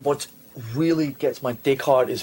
What really gets my dick hard is.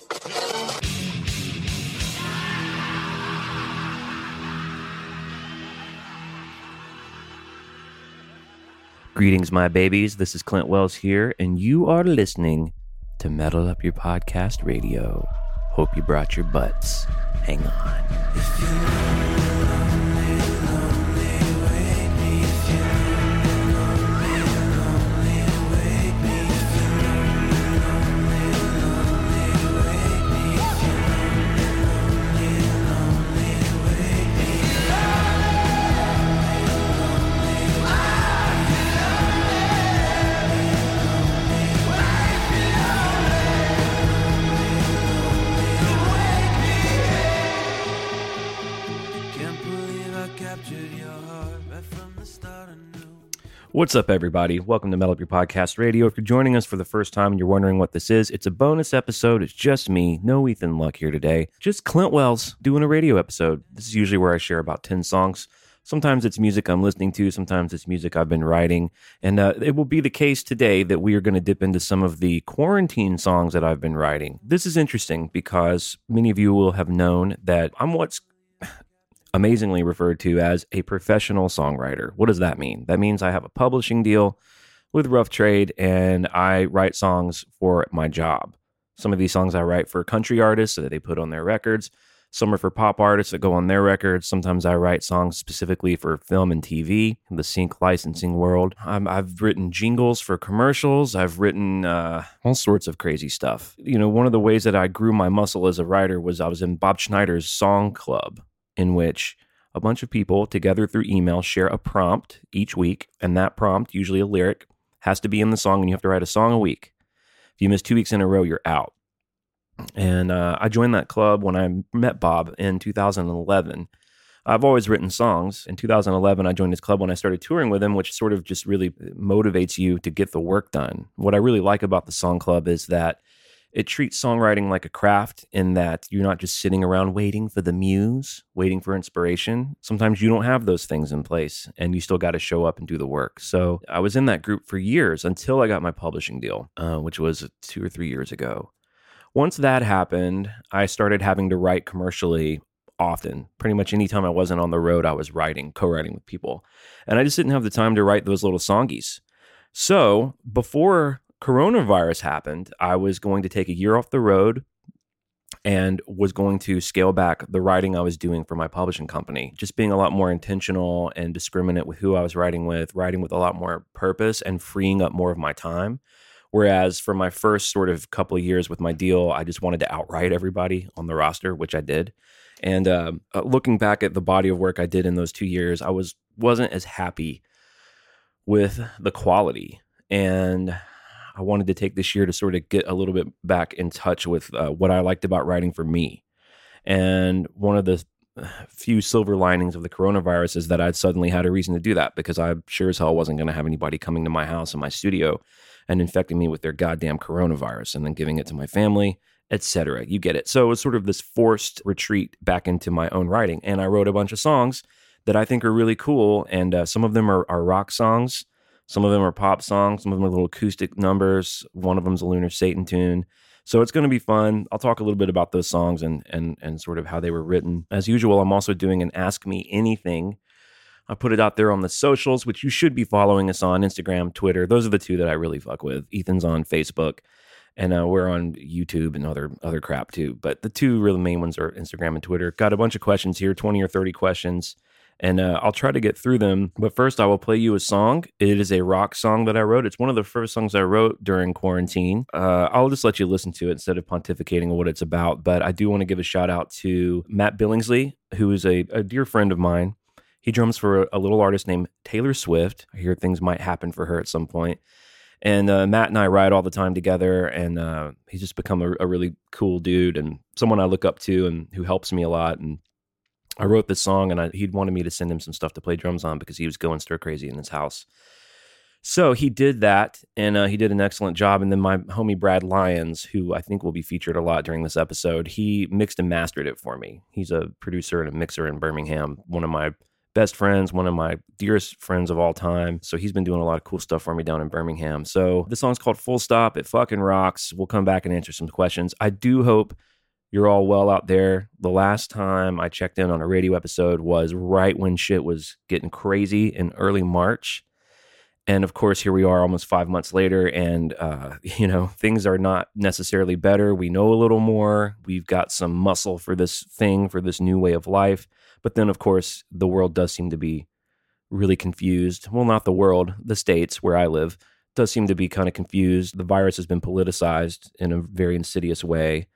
Greetings, my babies. This is Clint Wells here, and you are listening to Metal Up Your Podcast Radio. Hope you brought your butts. Hang on. What's up, everybody? Welcome to Metal Up Your Podcast Radio. If you're joining us for the first time and you're wondering what this is, it's a bonus episode. It's just me, no Ethan Luck here today. Just Clint Wells doing a radio episode. This is usually where I share about 10 songs. Sometimes it's music I'm listening to, sometimes it's music I've been writing. And uh, it will be the case today that we are going to dip into some of the quarantine songs that I've been writing. This is interesting because many of you will have known that I'm what's amazingly referred to as a professional songwriter. What does that mean? That means I have a publishing deal with Rough Trade and I write songs for my job. Some of these songs I write for country artists that they put on their records. Some are for pop artists that go on their records. Sometimes I write songs specifically for film and TV, the sync licensing world. Um, I've written jingles for commercials. I've written uh, all sorts of crazy stuff. You know, one of the ways that I grew my muscle as a writer was I was in Bob Schneider's song club in which a bunch of people together through email share a prompt each week, and that prompt, usually a lyric, has to be in the song, and you have to write a song a week. If you miss two weeks in a row, you're out. And uh, I joined that club when I met Bob in 2011. I've always written songs. In 2011, I joined his club when I started touring with him, which sort of just really motivates you to get the work done. What I really like about the song club is that it treats songwriting like a craft in that you're not just sitting around waiting for the muse, waiting for inspiration. Sometimes you don't have those things in place and you still got to show up and do the work. So I was in that group for years until I got my publishing deal, uh, which was two or three years ago. Once that happened, I started having to write commercially often. Pretty much anytime I wasn't on the road, I was writing, co writing with people. And I just didn't have the time to write those little songies. So before coronavirus happened, I was going to take a year off the road and was going to scale back the writing I was doing for my publishing company, just being a lot more intentional and discriminate with who I was writing with, writing with a lot more purpose and freeing up more of my time. Whereas for my first sort of couple of years with my deal, I just wanted to outright everybody on the roster, which I did. And uh, uh, looking back at the body of work I did in those two years, I was wasn't as happy with the quality and I wanted to take this year to sort of get a little bit back in touch with uh, what I liked about writing for me. And one of the few silver linings of the coronavirus is that I'd suddenly had a reason to do that because I sure as hell wasn't going to have anybody coming to my house and my studio and infecting me with their goddamn coronavirus and then giving it to my family, etc. You get it. So it was sort of this forced retreat back into my own writing. And I wrote a bunch of songs that I think are really cool. And uh, some of them are, are rock songs. Some of them are pop songs. Some of them are little acoustic numbers. One of them's a Lunar Satan tune. So it's going to be fun. I'll talk a little bit about those songs and and and sort of how they were written. As usual, I'm also doing an Ask Me Anything. I put it out there on the socials, which you should be following us on Instagram, Twitter. Those are the two that I really fuck with. Ethan's on Facebook. and uh, we're on YouTube and other other crap too. But the two really main ones are Instagram and Twitter. Got a bunch of questions here, twenty or thirty questions, and uh, I'll try to get through them. But first, I will play you a song. It is a rock song that I wrote. It's one of the first songs I wrote during quarantine. Uh, I'll just let you listen to it instead of pontificating on what it's about. But I do want to give a shout out to Matt Billingsley, who is a, a dear friend of mine. He drums for a, a little artist named Taylor Swift. I hear things might happen for her at some point. And uh, Matt and I ride all the time together, and uh, he's just become a, a really cool dude and someone I look up to and who helps me a lot. And I wrote this song, and I, he'd wanted me to send him some stuff to play drums on because he was going stir crazy in his house. So he did that, and uh, he did an excellent job. And then my homie Brad Lyons, who I think will be featured a lot during this episode, he mixed and mastered it for me. He's a producer and a mixer in Birmingham, one of my best friends, one of my dearest friends of all time. So he's been doing a lot of cool stuff for me down in Birmingham. So the song's called Full Stop. It fucking rocks. We'll come back and answer some questions. I do hope you're all well out there. The last time I checked in on a radio episode was right when shit was getting crazy in early March. And of course, here we are almost five months later, and uh, you know things are not necessarily better. We know a little more. We've got some muscle for this thing, for this new way of life. But then, of course, the world does seem to be really confused. Well, not the world, the states where I live does seem to be kind of confused. The virus has been politicized in a very insidious way.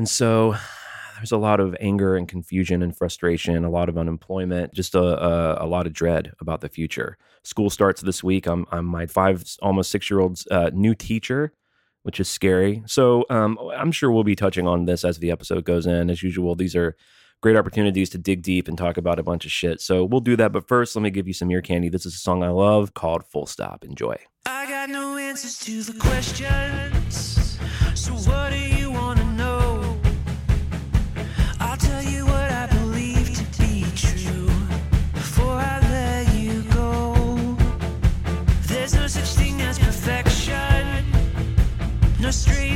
And so there's a lot of anger and confusion and frustration, a lot of unemployment, just a, a, a lot of dread about the future. School starts this week. I'm, I'm my five, almost six year old's uh, new teacher, which is scary. So um, I'm sure we'll be touching on this as the episode goes in. As usual, these are great opportunities to dig deep and talk about a bunch of shit. So we'll do that. But first, let me give you some ear candy. This is a song I love called Full Stop. Enjoy. I got no answers to the questions. So what No straight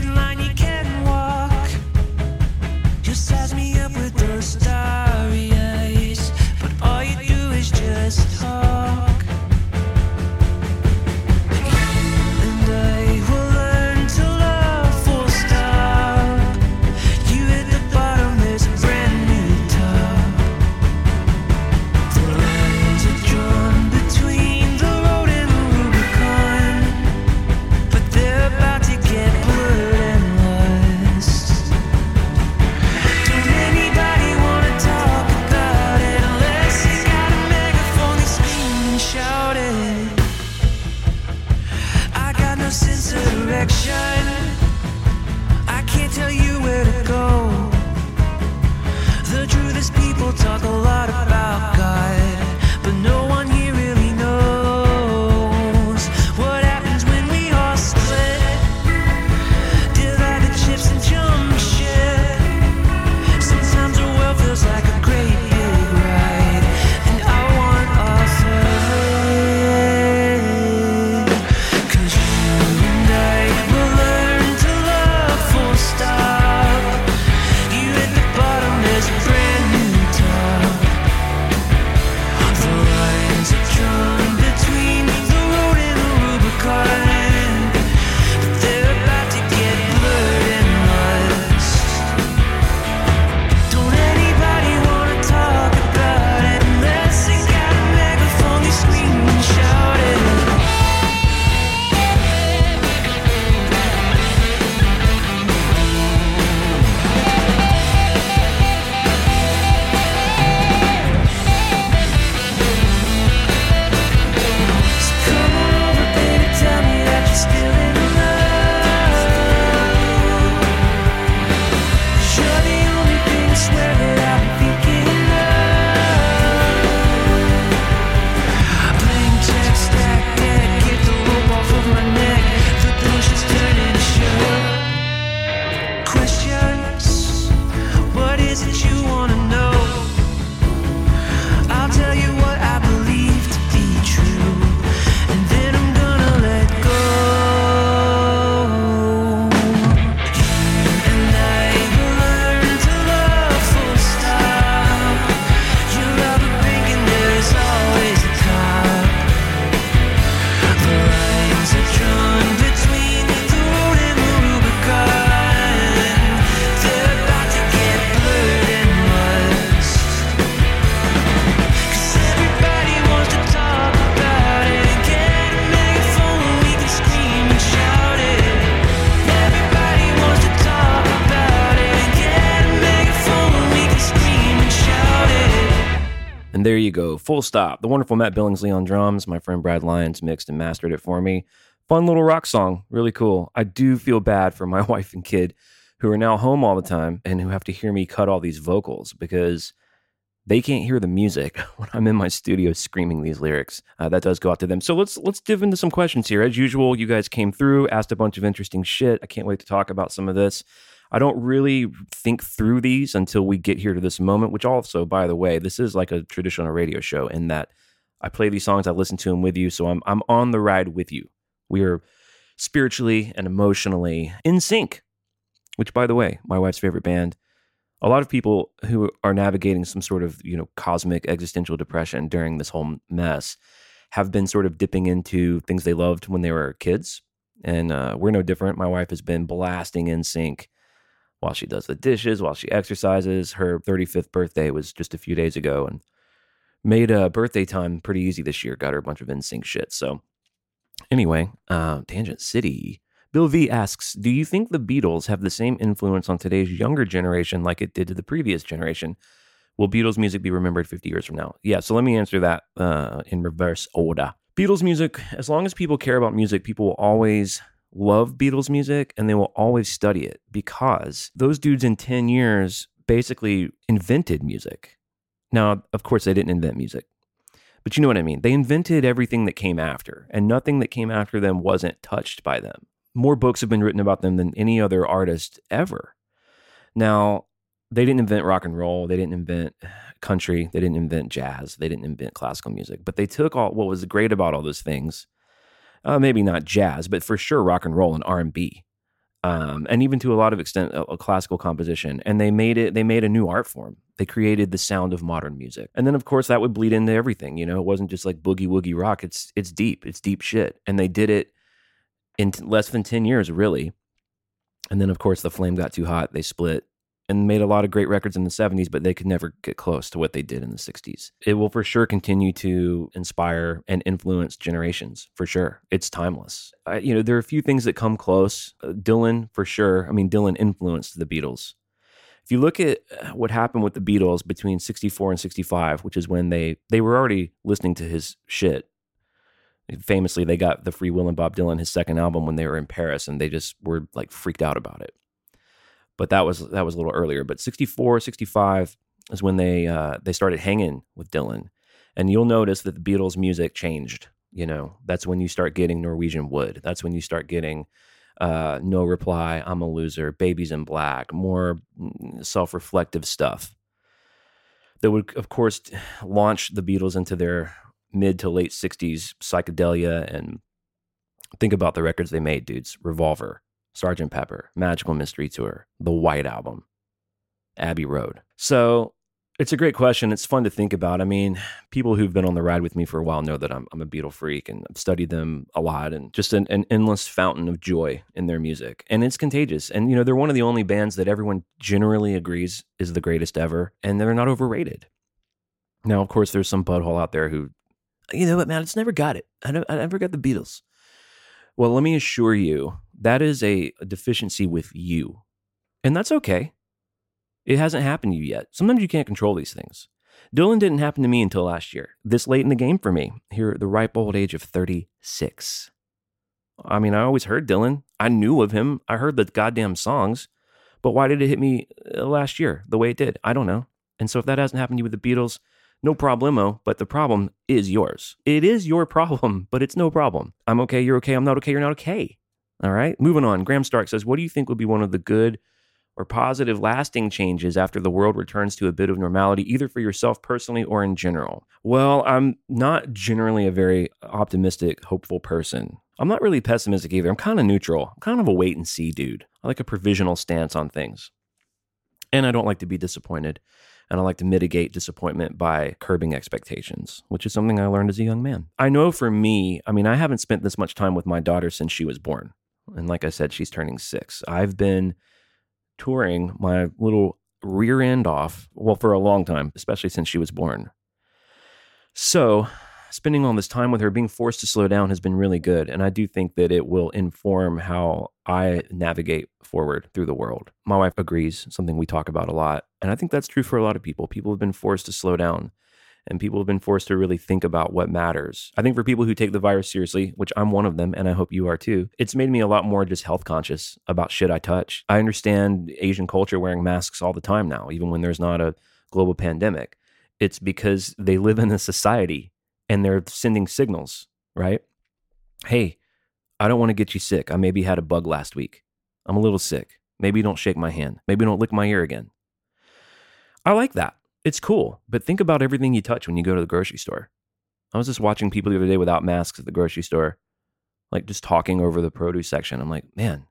full stop. The wonderful Matt Billingsley on drums. My friend Brad Lyons mixed and mastered it for me. Fun little rock song, really cool. I do feel bad for my wife and kid who are now home all the time and who have to hear me cut all these vocals because they can't hear the music when I'm in my studio screaming these lyrics. Uh, that does go out to them. So let's let's dive into some questions here. As usual, you guys came through, asked a bunch of interesting shit. I can't wait to talk about some of this. I don't really think through these until we get here to this moment, which also, by the way, this is like a traditional radio show in that I play these songs, I listen to them with you, so I'm I'm on the ride with you. We are spiritually and emotionally in sync. Which, by the way, my wife's favorite band. A lot of people who are navigating some sort of you know cosmic existential depression during this whole mess have been sort of dipping into things they loved when they were kids, and uh, we're no different. My wife has been blasting NSYNC while she does the dishes, while she exercises. Her 35th birthday was just a few days ago, and made a birthday time pretty easy this year. Got her a bunch of NSYNC shit. So Anyway, uh, Tangent City. Bill V asks, "Do you think the Beatles have the same influence on today's younger generation like it did to the previous generation? Will Beatles music be remembered 50 years from now?" Yeah, so let me answer that uh, in reverse order. Beatles music, as long as people care about music, people will always love Beatles music and they will always study it because those dudes in 10 years basically invented music. Now, of course, they didn't invent music. But you know what I mean? They invented everything that came after, and nothing that came after them wasn't touched by them. More books have been written about them than any other artist ever. Now, they didn't invent rock and roll, they didn't invent country, they didn't invent jazz, they didn't invent classical music, but they took all what was great about all those things. Uh, maybe not jazz, but for sure rock and roll and R and B, um, and even to a lot of extent a, a classical composition. And they made it. They made a new art form. They created the sound of modern music. And then of course that would bleed into everything. You know, it wasn't just like boogie woogie rock. It's it's deep. It's deep shit. And they did it in t- less than ten years, really. And then of course the flame got too hot. They split and made a lot of great records in the 70s, but they could never get close to what they did in the 60s. It will for sure continue to inspire and influence generations, for sure. It's timeless. I, you know, there are a few things that come close. Uh, Dylan, for sure. I mean, Dylan influenced the Beatles. If you look at uh, what happened with the Beatles between 64 and 65, which is when they they were already listening to his shit. Famously, they got the Freewheelin' Bob Dylan his second album when they were in Paris and they just were like freaked out about it but that was that was a little earlier. But 64, 65 is when they uh, they started hanging with Dylan, and you'll notice that the Beatles' music changed. You know, that's when you start getting Norwegian Wood. That's when you start getting uh, No Reply, I'm a Loser, Baby's in Black, more mm, self-reflective stuff. That would, of course, launch the Beatles into their mid to late 60s psychedelia and think about the records they made, dudes. Revolver, Sergeant Pepper, Magical Mystery Tour, The White Album, Abbey Road. So it's a great question. It's fun to think about. I mean, people who've been on the ride with me for a while know that I'm, I'm a Beatle freak and I've studied them a lot and just an, an endless fountain of joy in their music. And it's contagious. And, you know, they're one of the only bands that everyone generally agrees is the greatest ever and they're not overrated. Now, of course, there's some butthole out there who, you know what, man, it's never got it. I, I never got the Beatles. Well, let me assure you, that is a, deficiency with you. And that's okay. It hasn't happened to you yet. Sometimes you can't control these things. Dylan didn't happen to me until last year, this late in the game for me, here at the ripe old age of 36. I mean, I always heard Dylan. I knew of him. I heard the goddamn songs. But why did it hit me uh, last year the way it did? I don't know. And so if that hasn't happened to you with the Beatles, no problemo, but the problem is yours. It is your problem, but it's no problem. I'm okay, you're okay, I'm not okay, you're not okay. All right, moving on. Graham Stark says, What do you think would be one of the good or positive lasting changes after the world returns to a bit of normality, either for yourself personally or in general? Well, I'm not generally a very optimistic, hopeful person. I'm not really pessimistic either. I'm kind of neutral. I'm kind of a wait and see dude. I like a provisional stance on things. And I don't like to be disappointed and I like to mitigate disappointment by curbing expectations, which is something I learned as a young man. I know for me, I mean, I haven't spent this much time with my daughter since she was born. And like I said, she's turning six. I've been touring my little rear end off, well, for a long time, especially since she was born. So, spending all this time with her, being forced to slow down has been really good. And I do think that it will inform how I navigate forward through the world. My wife agrees, something we talk about a lot. And I think that's true for a lot of people. People have been forced to slow down and people have been forced to really think about what matters. I think for people who take the virus seriously, which I'm one of them, and I hope you are too, it's made me a lot more just health conscious about shit I touch. I understand Asian culture wearing masks all the time now, even when there's not a global pandemic. It's because they live in a society and they're sending signals, right? Hey, I don't want to get you sick. I maybe had a bug last week. I'm a little sick. Maybe don't shake my hand. Maybe don't lick my ear again. I like that. It's cool. But think about everything you touch when you go to the grocery store. I was just watching people the other day without masks at the grocery store, like just talking over the produce section. I'm like, man,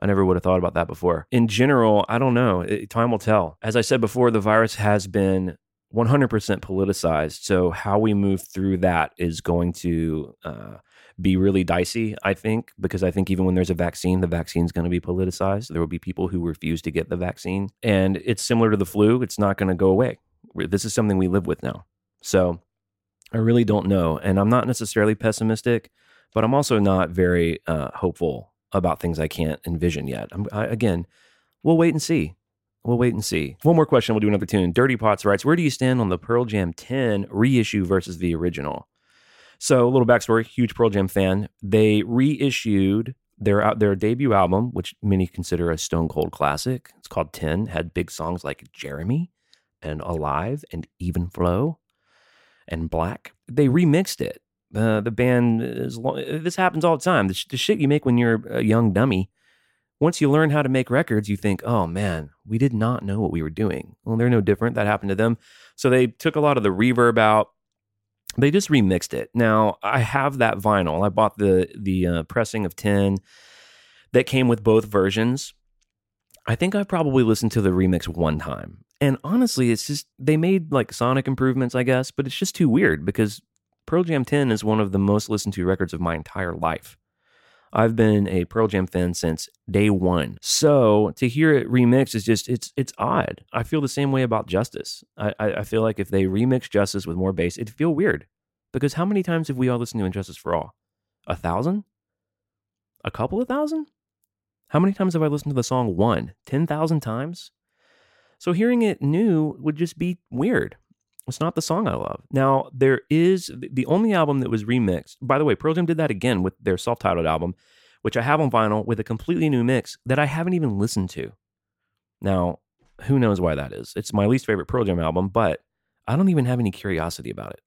I never would have thought about that before. In general, I don't know. It, time will tell. As I said before, the virus has been 100% politicized. So, how we move through that is going to uh, be really dicey, I think, because I think even when there's a vaccine, the vaccine's going to be politicized. There will be people who refuse to get the vaccine. And it's similar to the flu, it's not going to go away. This is something we live with now. So, I really don't know. And I'm not necessarily pessimistic, but I'm also not very uh, hopeful about things I can't envision yet. I, again, we'll wait and see. We'll wait and see. One more question. We'll do another tune. Dirty Pots writes, Where do you stand on the Pearl Jam 10 reissue versus the original? So, a little backstory huge Pearl Jam fan. They reissued their, their debut album, which many consider a stone cold classic. It's called 10, had big songs like Jeremy and Alive and Even Flow and Black. They remixed it. Uh, the band is lo- this happens all the time. The, sh- the shit you make when you're a young dummy once you learn how to make records, you think, oh man, we did not know what we were doing. Well, they're no different. That happened to them. So they took a lot of the reverb out. They just remixed it. Now I have that vinyl. I bought the the uh, pressing of ten that came with both versions. I think I probably listened to the remix one time. And honestly, it's just they made like sonic improvements, I guess, but it's just too weird because Pearl Jam 10 is one of the most listened to records of my entire life. I've been a Pearl Jam fan since day one. So to hear it remixed is just it's it's odd. I feel the same way about Justice. I, I, I feel like if they remix Justice with more bass, it'd feel weird. Because how many times have we all listened to And Justice for All? A thousand? A couple of thousand? How many times have I listened to the song one? Ten thousand times? So hearing it new would just be weird. It's not the song I love. Now, there is the only album that was remixed. By the way, Pearl Jam did that again with their self titled album, which I have on vinyl with a completely new mix that I haven't even listened to. Now, who knows why that is? It's my least favorite Pearl Jam album, but I don't even have any curiosity about it.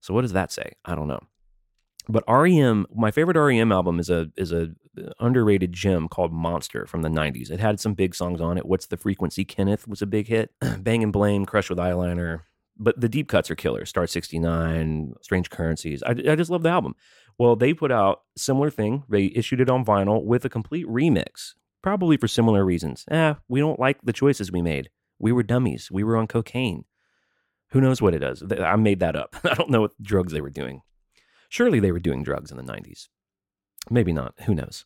So, what does that say? I don't know. But REM, my favorite REM album is a is a underrated gem called Monster from the 90s. It had some big songs on it. What's the Frequency? Kenneth was a big hit. Bang and Blame, Crush with Eyeliner, but the deep cuts are killer. Star 69, Strange Currencies. I, I just love the album. Well, they put out similar thing. They issued it on vinyl with a complete remix, probably for similar reasons. Eh, we don't like the choices we made. We were dummies. We were on cocaine. Who knows what it is? I made that up. I don't know what drugs they were doing. Surely they were doing drugs in the 90s. Maybe not. Who knows?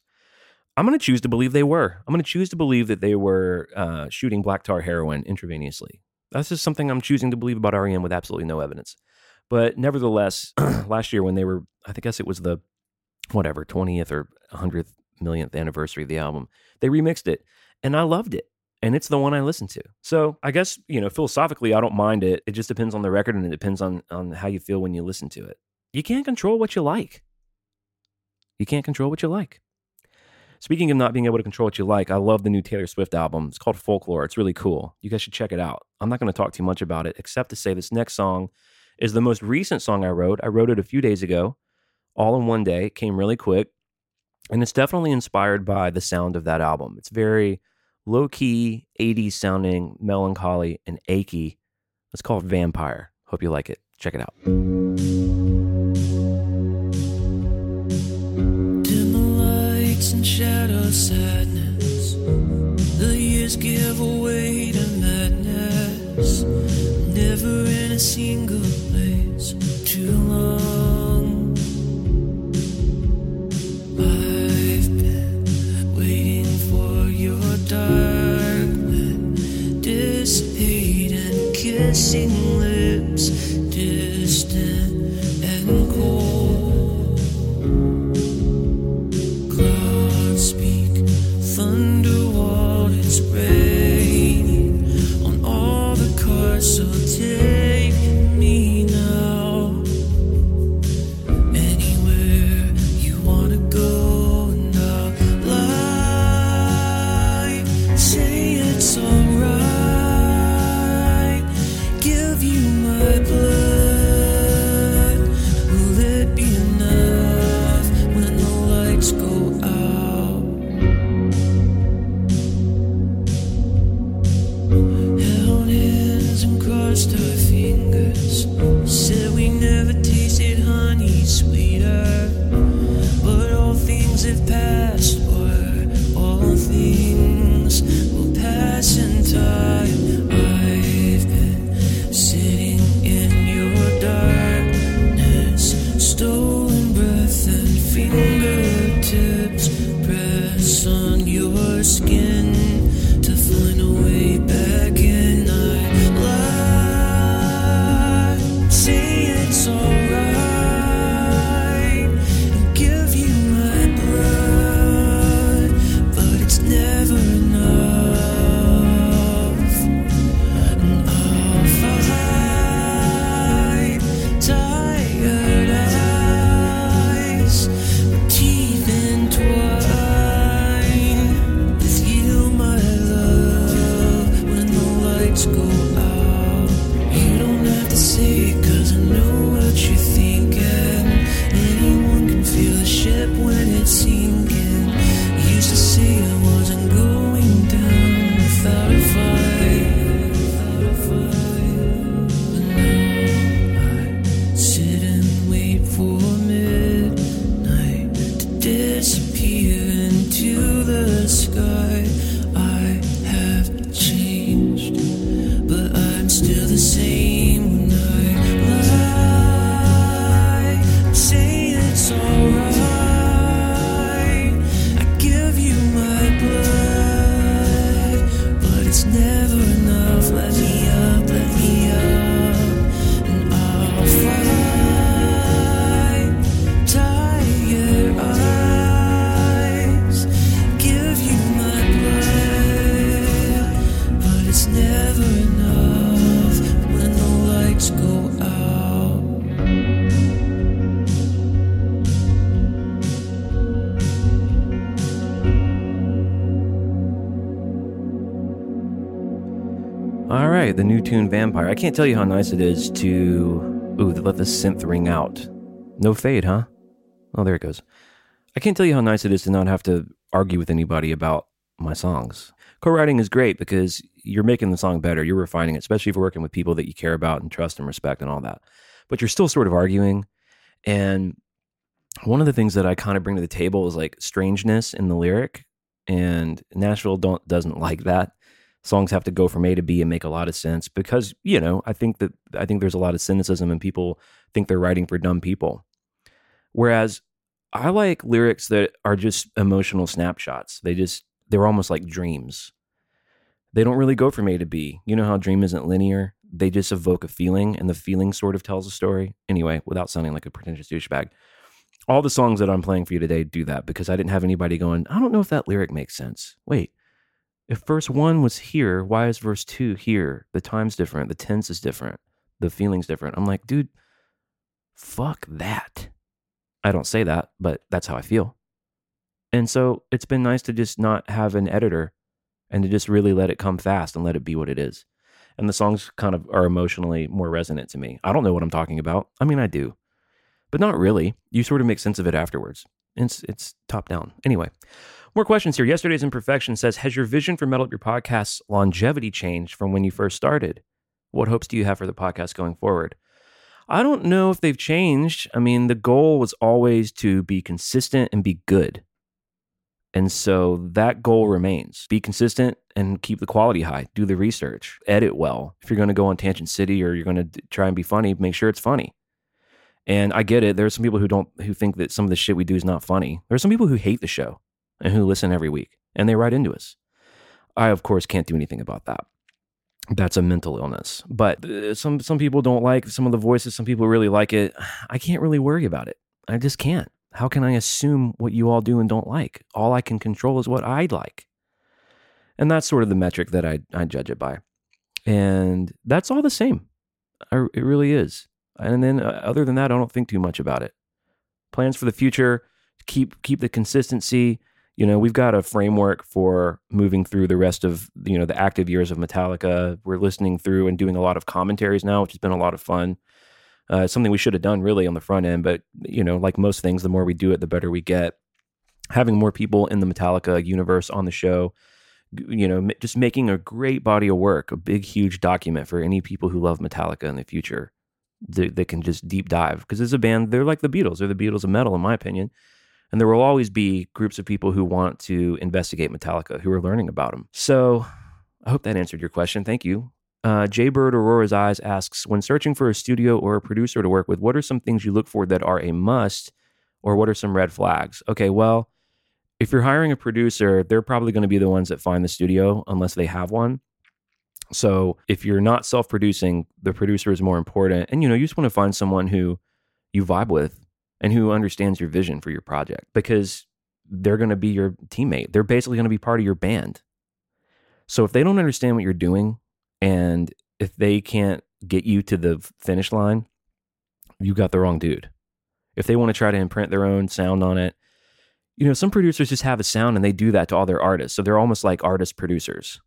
I'm going to choose to believe they were. I'm going to choose to believe that they were uh, shooting black tar heroin intravenously. That's just something I'm choosing to believe about REM with absolutely no evidence. But nevertheless, last year when they were, I guess it was the whatever 20th or 100th millionth anniversary of the album, they remixed it, and I loved it. And it's the one I listen to. So I guess you know philosophically, I don't mind it. It just depends on the record, and it depends on on how you feel when you listen to it. You can't control what you like. You can't control what you like. Speaking of not being able to control what you like, I love the new Taylor Swift album. It's called Folklore. It's really cool. You guys should check it out. I'm not going to talk too much about it, except to say this next song is the most recent song I wrote. I wrote it a few days ago, all in one day. Came really quick. And it's definitely inspired by the sound of that album. It's very low key, 80s sounding, melancholy, and achy. It's called Vampire. Hope you like it. Check it out. And shadow sadness. The years give away to madness. Never in a single place too long. I've been waiting for your dark wind dissipate and kissing lips distant wall Vampire. I can't tell you how nice it is to ooh, let the synth ring out. No fade, huh? Oh, there it goes. I can't tell you how nice it is to not have to argue with anybody about my songs. Co-writing is great because you're making the song better. You're refining it, especially if you're working with people that you care about and trust and respect and all that. But you're still sort of arguing. And one of the things that I kind of bring to the table is like strangeness in the lyric. And Nashville don't doesn't like that songs have to go from A to B and make a lot of sense because you know I think that I think there's a lot of cynicism and people think they're writing for dumb people, whereas I like lyrics that are just emotional snapshots. They just they're almost like dreams. They don't really go from A to B. You know how dream isn't linear. They just evoke a feeling, and the feeling sort of tells a story. Anyway, without sounding like a pretentious douchebag, all the songs that I'm playing for you today do that because I didn't have anybody going. I don't know if that lyric makes sense. Wait, if verse one was here, why is verse two here? The time's different, the tense is different, the feeling's different. I'm like, dude, fuck that. I don't say that, but that's how I feel. And so it's been nice to just not have an editor and to just really let it come fast and let it be what it is. And the songs kind of are emotionally more resonant to me. I don't know what I'm talking about. I mean, I do, but not really. You sort of make sense of it afterwards. It's it's top down. Anyway, more questions here. Yesterday's imperfection says, "Has your vision for Metal Up Your Podcast's longevity changed from when you first started? What hopes do you have for the podcast going forward?" I don't know if they've changed. I mean, the goal was always to be consistent and be good. And so that goal remains. Be consistent and keep the quality high. Do the research. Edit well. If you're going to go on Tangent City or you're going to try and be funny, make sure it's funny. And I get it. There are some people who don't who think that some of the shit we do is not funny. There are some people who hate the show and who listen every week and they write into us. I of course can't do anything about that. That's a mental illness. But uh, some some people don't like some of the voices, some people really like it. I can't really worry about it. I just can't. How can I assume what you all do and don't like? All I can control is what I like. And that's sort of the metric that I, I judge it by. And that's all the same. I, it really is. And then uh, other than that, I don't think too much about it. Plans for the future, keep keep the consistency. You know, we've got a framework for moving through the rest of you know the active years of Metallica. We're listening through and doing a lot of commentaries now, which has been a lot of fun. Uh, something we should have done really on the front end, but you know, like most things, the more we do it, the better we get. Having more people in the Metallica universe on the show, you know, just making a great body of work, a big, huge document for any people who love Metallica in the future that, that can just deep dive. Because as a band, they're like the Beatles. They're the Beatles of metal, in my opinion. And there will always be groups of people who want to investigate Metallica, who are learning about them. So I hope that answered your question. Thank you. Uh, Jaybird Aurora's Eyes asks When searching for a studio or a producer to work with, what are some things you look for that are a must, or what are some red flags? Okay, well, if you're hiring a producer, they're probably going to be the ones that find the studio unless they have one. So if you're not self producing, the producer is more important. And you know, you just want to find someone who you vibe with and who understands your vision for your project because they're going to be your teammate. They're basically going to be part of your band. So if they don't understand what you're doing and if they can't get you to the finish line, you got the wrong dude. If they want to try to imprint their own sound on it, you know, some producers just have a sound and they do that to all their artists. So they're almost like artist producers.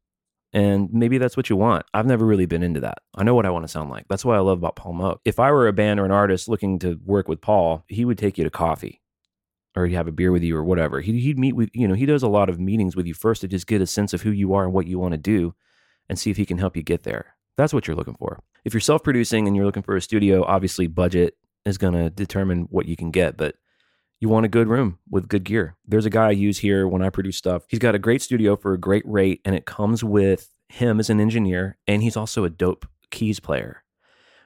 And maybe that's what you want. I've never really been into that. I know what I want to sound like. That's what I love about Paul Moak. If I were a band or an artist looking to work with Paul, he would take you to coffee or he'd have a beer with you or whatever. He'd, he'd meet with, you know, he does a lot of meetings with you first to just get a sense of who you are and what you want to do and see if he can help you get there. That's what you're looking for. If you're self producing and you're looking for a studio, obviously budget is going to determine what you can get, but you want a good room with good gear. There's a guy I use here when I produce stuff. He's got a great studio for a great rate, and it comes with him as an engineer, and he's also a dope keys player.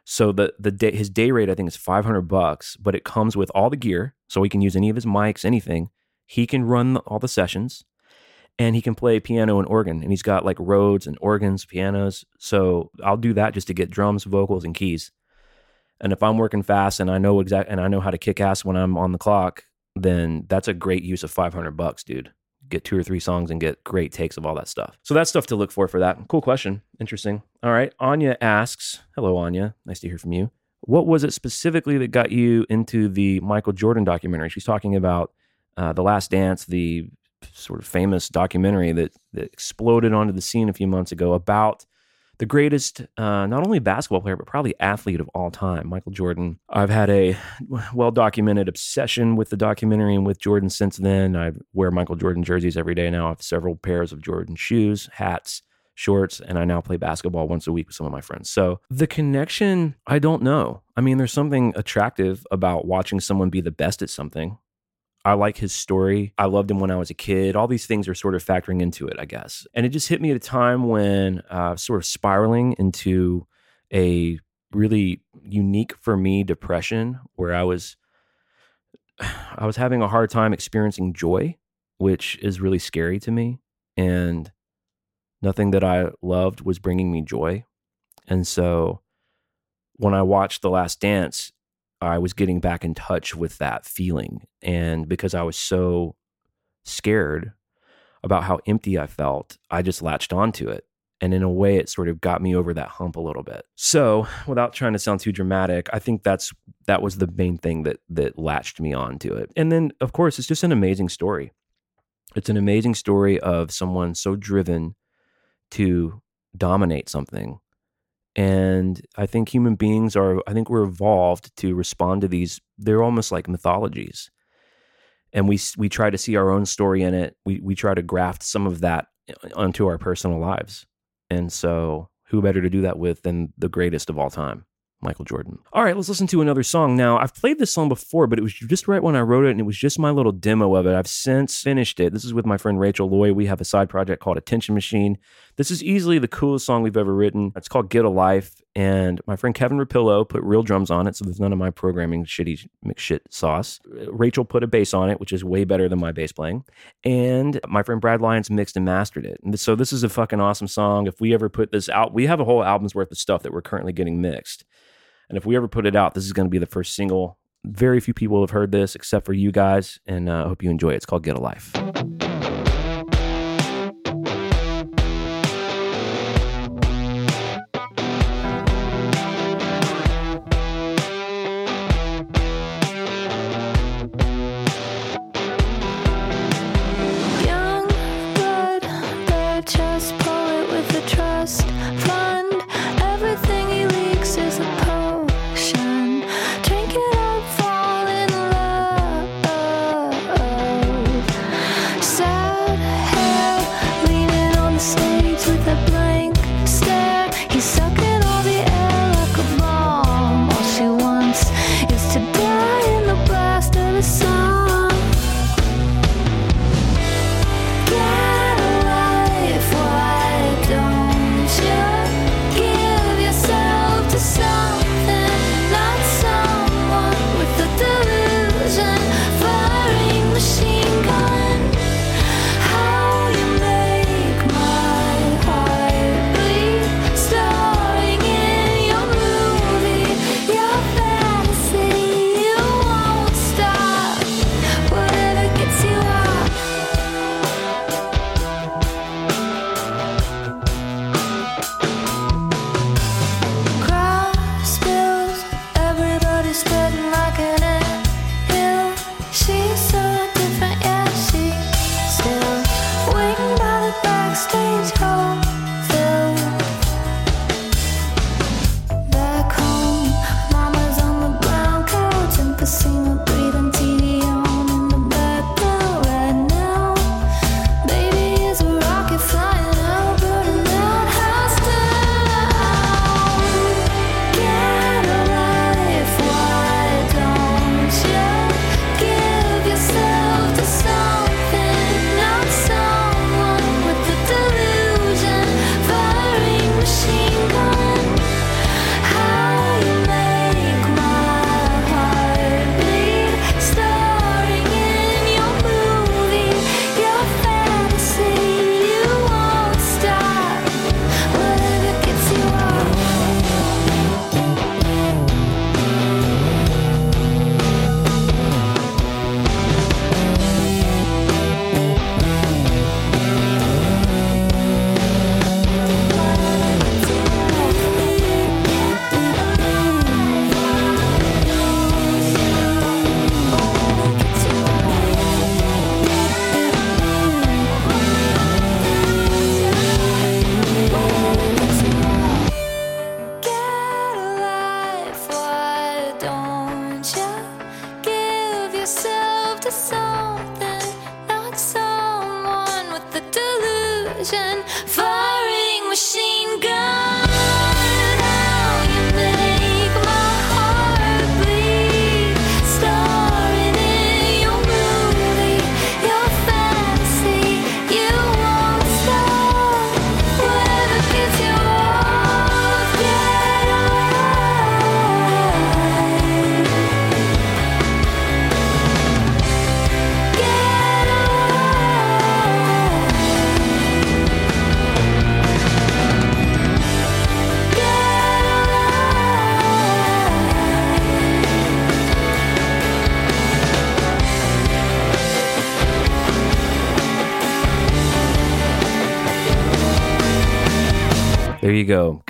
So the the day, his day rate I think is 500 bucks, but it comes with all the gear, so he can use any of his mics, anything. He can run all the sessions, and he can play piano and organ, and he's got like Rhodes and organs, pianos. So I'll do that just to get drums, vocals, and keys. And if I'm working fast and I know exact and I know how to kick ass when I'm on the clock, then that's a great use of 500 bucks, dude. Get two or three songs and get great takes of all that stuff. So that's stuff to look for for that. Cool question. Interesting. All right. Anya asks, "Hello, Anya. Nice to hear from you. What was it specifically that got you into the Michael Jordan documentary? She's talking about uh, the Last Dance, the sort of famous documentary that that exploded onto the scene a few months ago about the greatest, uh, not only basketball player, but probably athlete of all time, Michael Jordan. I've had a well documented obsession with the documentary and with Jordan since then. I wear Michael Jordan jerseys every day now. I have several pairs of Jordan shoes, hats, shorts, and I now play basketball once a week with some of my friends. So the connection, I don't know. I mean, there's something attractive about watching someone be the best at something. I like his story. I loved him when I was a kid. All these things are sort of factoring into it, I guess. And it just hit me at a time when I uh, sort of spiraling into a really unique for me depression where I was I was having a hard time experiencing joy, which is really scary to me. And nothing that I loved was bringing me joy. And so when I watched The Last Dance, I was getting back in touch with that feeling. And because I was so scared about how empty I felt, I just latched onto it. And in a way, it sort of got me over that hump a little bit. So, without trying to sound too dramatic, I think that's that was the main thing that that latched me onto it. And then, of course, it's just an amazing story. It's an amazing story of someone so driven to dominate something and I think human beings are, I think we're evolved to respond to these. They're almost like mythologies. And we, we try to see our own story in it. We, we try to graft some of that uh, onto our personal lives. And so, who better to do that with than the greatest of all time? Michael Jordan. All right, let's listen to another song. Now, I've played this song before, but it was just right when I wrote it, and it was just my little demo of it. I've since finished it. This is with my friend Rachel Loy. We have a side project called Attention Machine. This is easily the coolest song we've ever written. It's called Get a Life, and my friend Kevin Rapillo put real drums on it, so there's none of my programming shitty McShit sauce. Rachel put a bass on it, which is way better than my bass playing, and my friend Brad Lyons mixed and mastered it. And so this is a fucking awesome song. If we ever put this out, we have a whole album's worth of stuff that we're currently getting mixed. And if we ever put it out, this is going to be the first single. Very few people have heard this except for you guys, and uh, I hope you enjoy it. It's called Get a Life.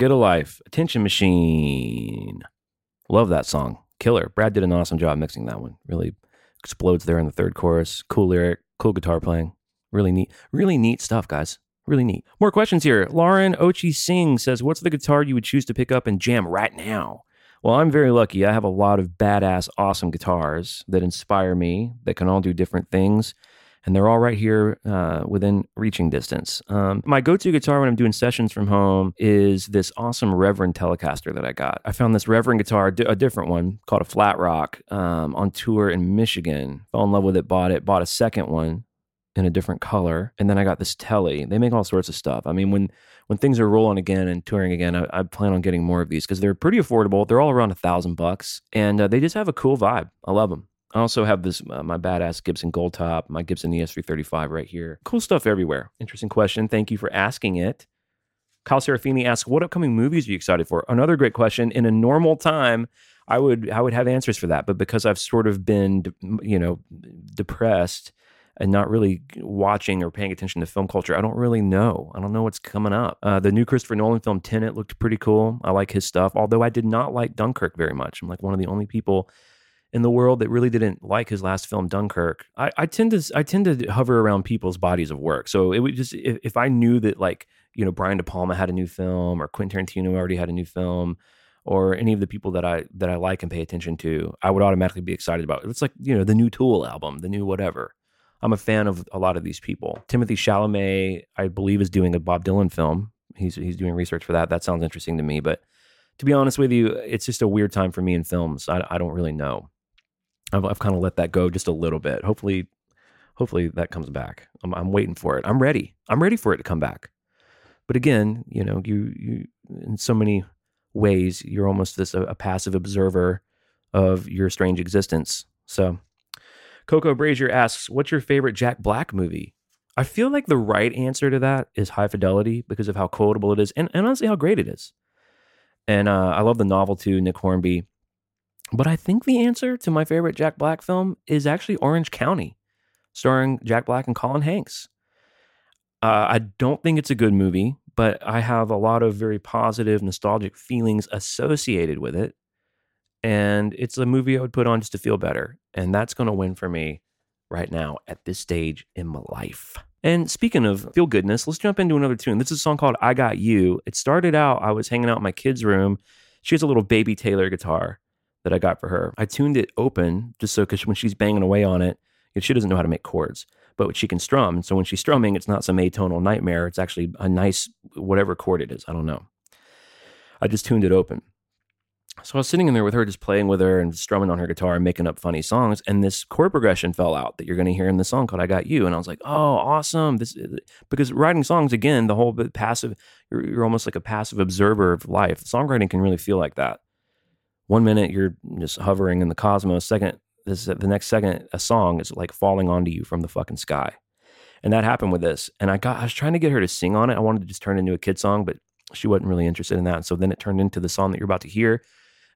Get a life. Attention machine. Love that song. Killer. Brad did an awesome job mixing that one. Really explodes there in the third chorus. Cool lyric, cool guitar playing. Really neat. Really neat stuff, guys. Really neat. More questions here. Lauren Ochi Singh says, What's the guitar you would choose to pick up and jam right now? Well, I'm very lucky. I have a lot of badass, awesome guitars that inspire me, that can all do different things. And they're all right here uh, within reaching distance. Um, my go to guitar when I'm doing sessions from home is this awesome Reverend Telecaster that I got. I found this Reverend guitar, a different one called a Flat Rock, um, on tour in Michigan. Fell in love with it, bought it, bought a second one in a different color. And then I got this Telly. They make all sorts of stuff. I mean, when when things are rolling again and touring again, I, I plan on getting more of these because they're pretty affordable. They're all around a thousand bucks, and uh, they just have a cool vibe. I love them. I also have this uh, my badass Gibson Gold Top, my Gibson E ES335 right here. Cool stuff everywhere. Interesting question. Thank you for asking it. Kyle Serafini asks, "What upcoming movies are you excited for?" Another great question. In a normal time, I would I would have answers for that, but because I've sort of been, you know, depressed and not really watching or paying attention to film culture, I don't really know. I don't know what's coming up. Uh, the new Christopher Nolan film Tenet looked pretty cool. I like his stuff, although I did not like Dunkirk very much. I'm like one of the only people in the world that really didn't like his last film Dunkirk. I, I tend to I tend to hover around people's bodies of work. So it would just if, if I knew that like you know Brian De Palma had a new film or Quentin Tarantino already had a new film or any of the people that I that I like and pay attention to, I would automatically be excited about. It. It's like you know the new Tool album, the new whatever. I'm a fan of a lot of these people. Timothée Chalamet, I believe, is doing a Bob Dylan film. He's he's doing research for that. That sounds interesting to me. But to be honest with you, it's just a weird time for me in films. I, I don't really know. I've, I've kind of let that go just a little bit. Hopefully, hopefully that comes back. I'm, I'm waiting for it. I'm ready. I'm ready for it to come back. But again, you know, you you in so many ways, you're almost this a, a passive observer of your strange existence. So, Coco Brazier asks, "What's your favorite Jack Black movie?" I feel like the right answer to that is High Fidelity because of how quotable it is, and, and honestly how great it is. And uh, I love the novel too, Nick Hornby. But I think the answer to my favorite Jack Black film is actually Orange County, starring Jack Black and Colin Hanks. Uh, I don't think it's a good movie, but I have a lot of very positive, nostalgic feelings associated with it. And it's a movie I would put on just to feel better. And that's going to win for me right now at this stage in my life. And speaking of feel goodness, let's jump into another tune. This is a song called I Got You. It started out, I was hanging out in my kid's room. She has a little baby Taylor guitar that I got for her. I tuned it open just so because when she's banging away on it, she doesn't know how to make chords, but she can strum. So when she's strumming, it's not some atonal nightmare. It's actually a nice, whatever chord it is. I don't know. I just tuned it open. So I was sitting in there with her, just playing with her and strumming on her guitar and making up funny songs. And this chord progression fell out that you're going to hear in the song called "I Got You." And I was like, "Oh, awesome!" This uh, because writing songs again, the whole passive. You're, you're almost like a passive observer of life. Songwriting can really feel like that. One minute you're just hovering in the cosmos. Second, this the next second, a song is like falling onto you from the fucking sky. And that happened with this. And I got, I was trying to get her to sing on it. I wanted to just turn it into a kid song, but she wasn't really interested in that. And so then it turned into the song that you're about to hear.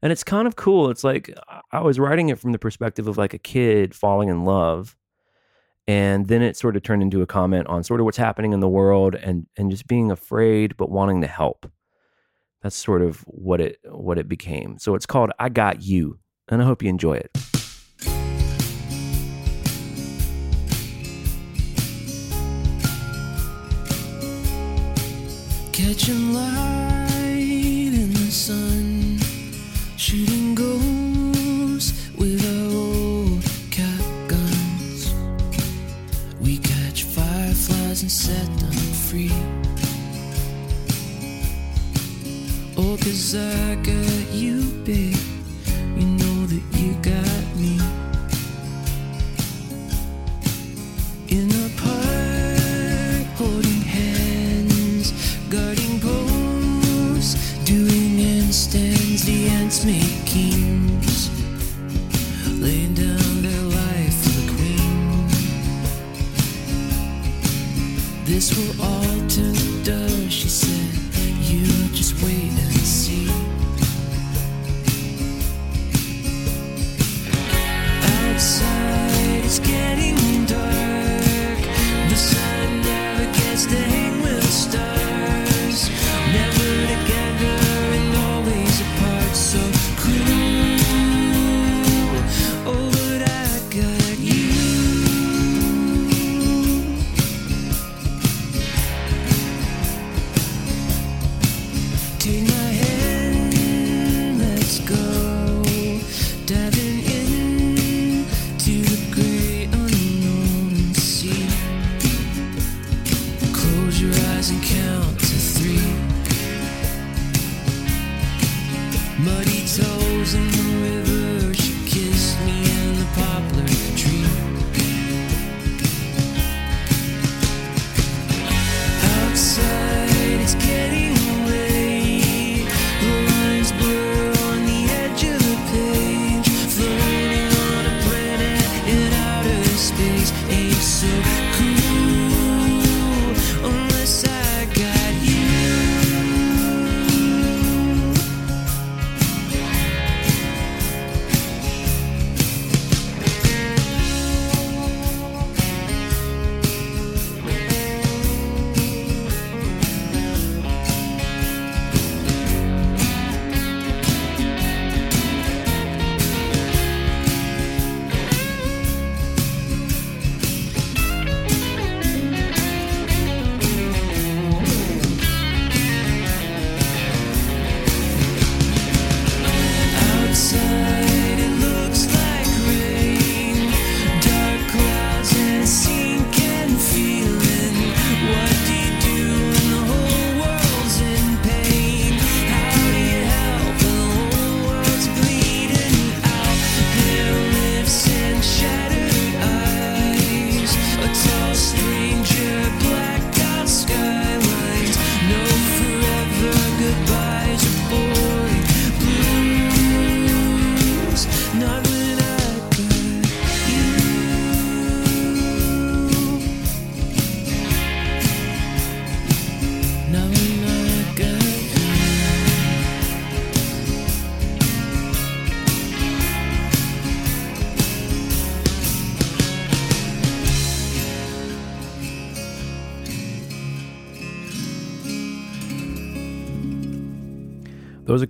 And it's kind of cool. It's like I was writing it from the perspective of like a kid falling in love. And then it sort of turned into a comment on sort of what's happening in the world and and just being afraid but wanting to help. That's sort of what it what it became. So it's called I Got You. And I hope you enjoy it. Catching light in the sun, shooting ghosts with our old cap guns. We catch fireflies and set them free. Oh, cause I got you, babe. You know that you got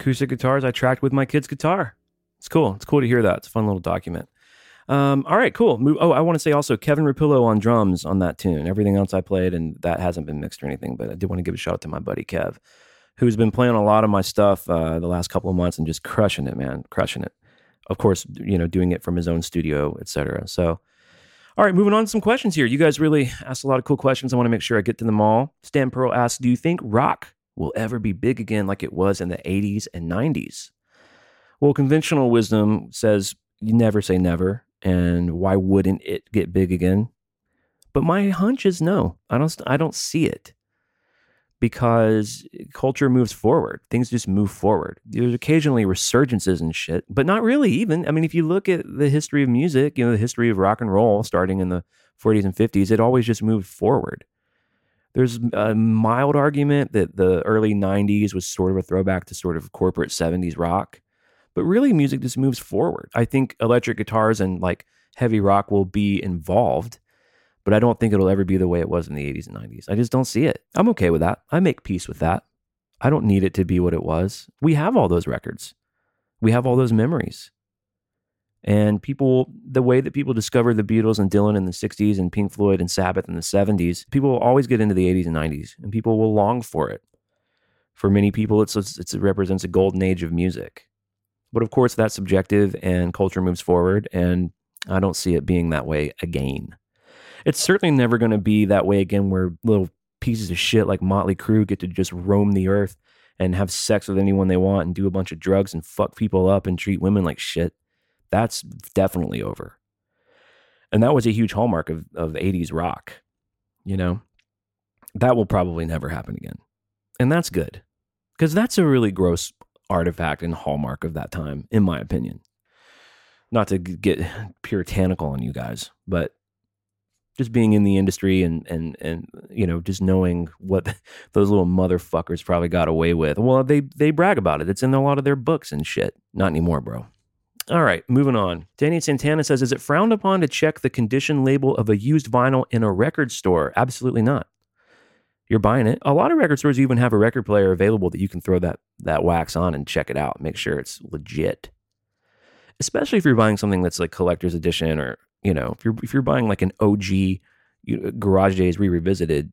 acoustic guitars I tracked with my kid's guitar. It's cool. It's cool to hear that. It's a fun little document. Um, all right, cool. Move, oh, I want to say also Kevin Rapillo on drums on that tune. Everything else I played, and that hasn't been mixed or anything, but I did want to give a shout out to my buddy Kev, who's been playing a lot of my stuff uh, the last couple of months and just crushing it, man, crushing it. Of course, you know, doing it from his own studio, etc. So, all right, moving on to some questions here. You guys really asked a lot of cool questions. I want to make sure I get to them all. Stan Pearl asks, "Do you think rock will ever be big again like it was in the 80s and 90s?" Well, conventional wisdom says you never say never, and why wouldn't it get big again? But my hunch is no. I don't I don't see it. Because culture moves forward. Things just move forward. There's occasionally resurgences and shit, but not really even. I mean, if you look at the history of music, you know, the history of rock and roll starting in the 40s and 50s, it always just moved forward. There's a mild argument that the early 90s was sort of a throwback to sort of corporate 70s rock but really music just moves forward. I think electric guitars and like heavy rock will be involved, but I don't think it'll ever be the way it was in the 80s and 90s. I just don't see it. I'm okay with that. I make peace with that. I don't need it to be what it was. We have all those records. We have all those memories. And people, the way that people discovered the Beatles and Dylan in the 60s and Pink Floyd and Sabbath in the 70s, people will always get into the 80s and 90s and people will long for it. For many people, it's, it's, it represents a golden age of music. But of course, that's subjective and culture moves forward. And I don't see it being that way again. It's certainly never going to be that way again where little pieces of shit like Motley Crue get to just roam the earth and have sex with anyone they want and do a bunch of drugs and fuck people up and treat women like shit. That's definitely over. And that was a huge hallmark of, of 80s rock, you know? That will probably never happen again. And that's good because that's a really gross artifact and hallmark of that time, in my opinion. Not to get puritanical on you guys, but just being in the industry and and and you know just knowing what those little motherfuckers probably got away with. Well, they they brag about it. It's in a lot of their books and shit. Not anymore, bro. All right, moving on. Danny Santana says, "Is it frowned upon to check the condition label of a used vinyl in a record store?" Absolutely not. You're buying it. A lot of record stores even have a record player available that you can throw that that wax on and check it out. Make sure it's legit. Especially if you're buying something that's like collector's edition, or you know, if you're if you're buying like an OG you Garage Days re revisited,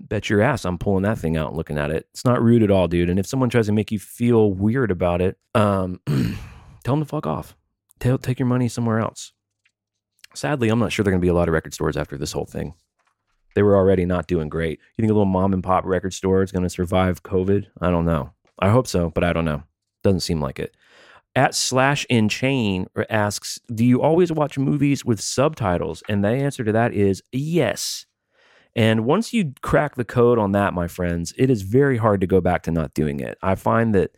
bet your ass I'm pulling that thing out and looking at it. It's not rude at all, dude. And if someone tries to make you feel weird about it, um, tell them to fuck off. Tell, take your money somewhere else. Sadly, I'm not sure there are going to be a lot of record stores after this whole thing. They were already not doing great. You think a little mom and pop record store is going to survive COVID? I don't know. I hope so, but I don't know. Doesn't seem like it. At slash in chain asks, Do you always watch movies with subtitles? And the answer to that is yes. And once you crack the code on that, my friends, it is very hard to go back to not doing it. I find that,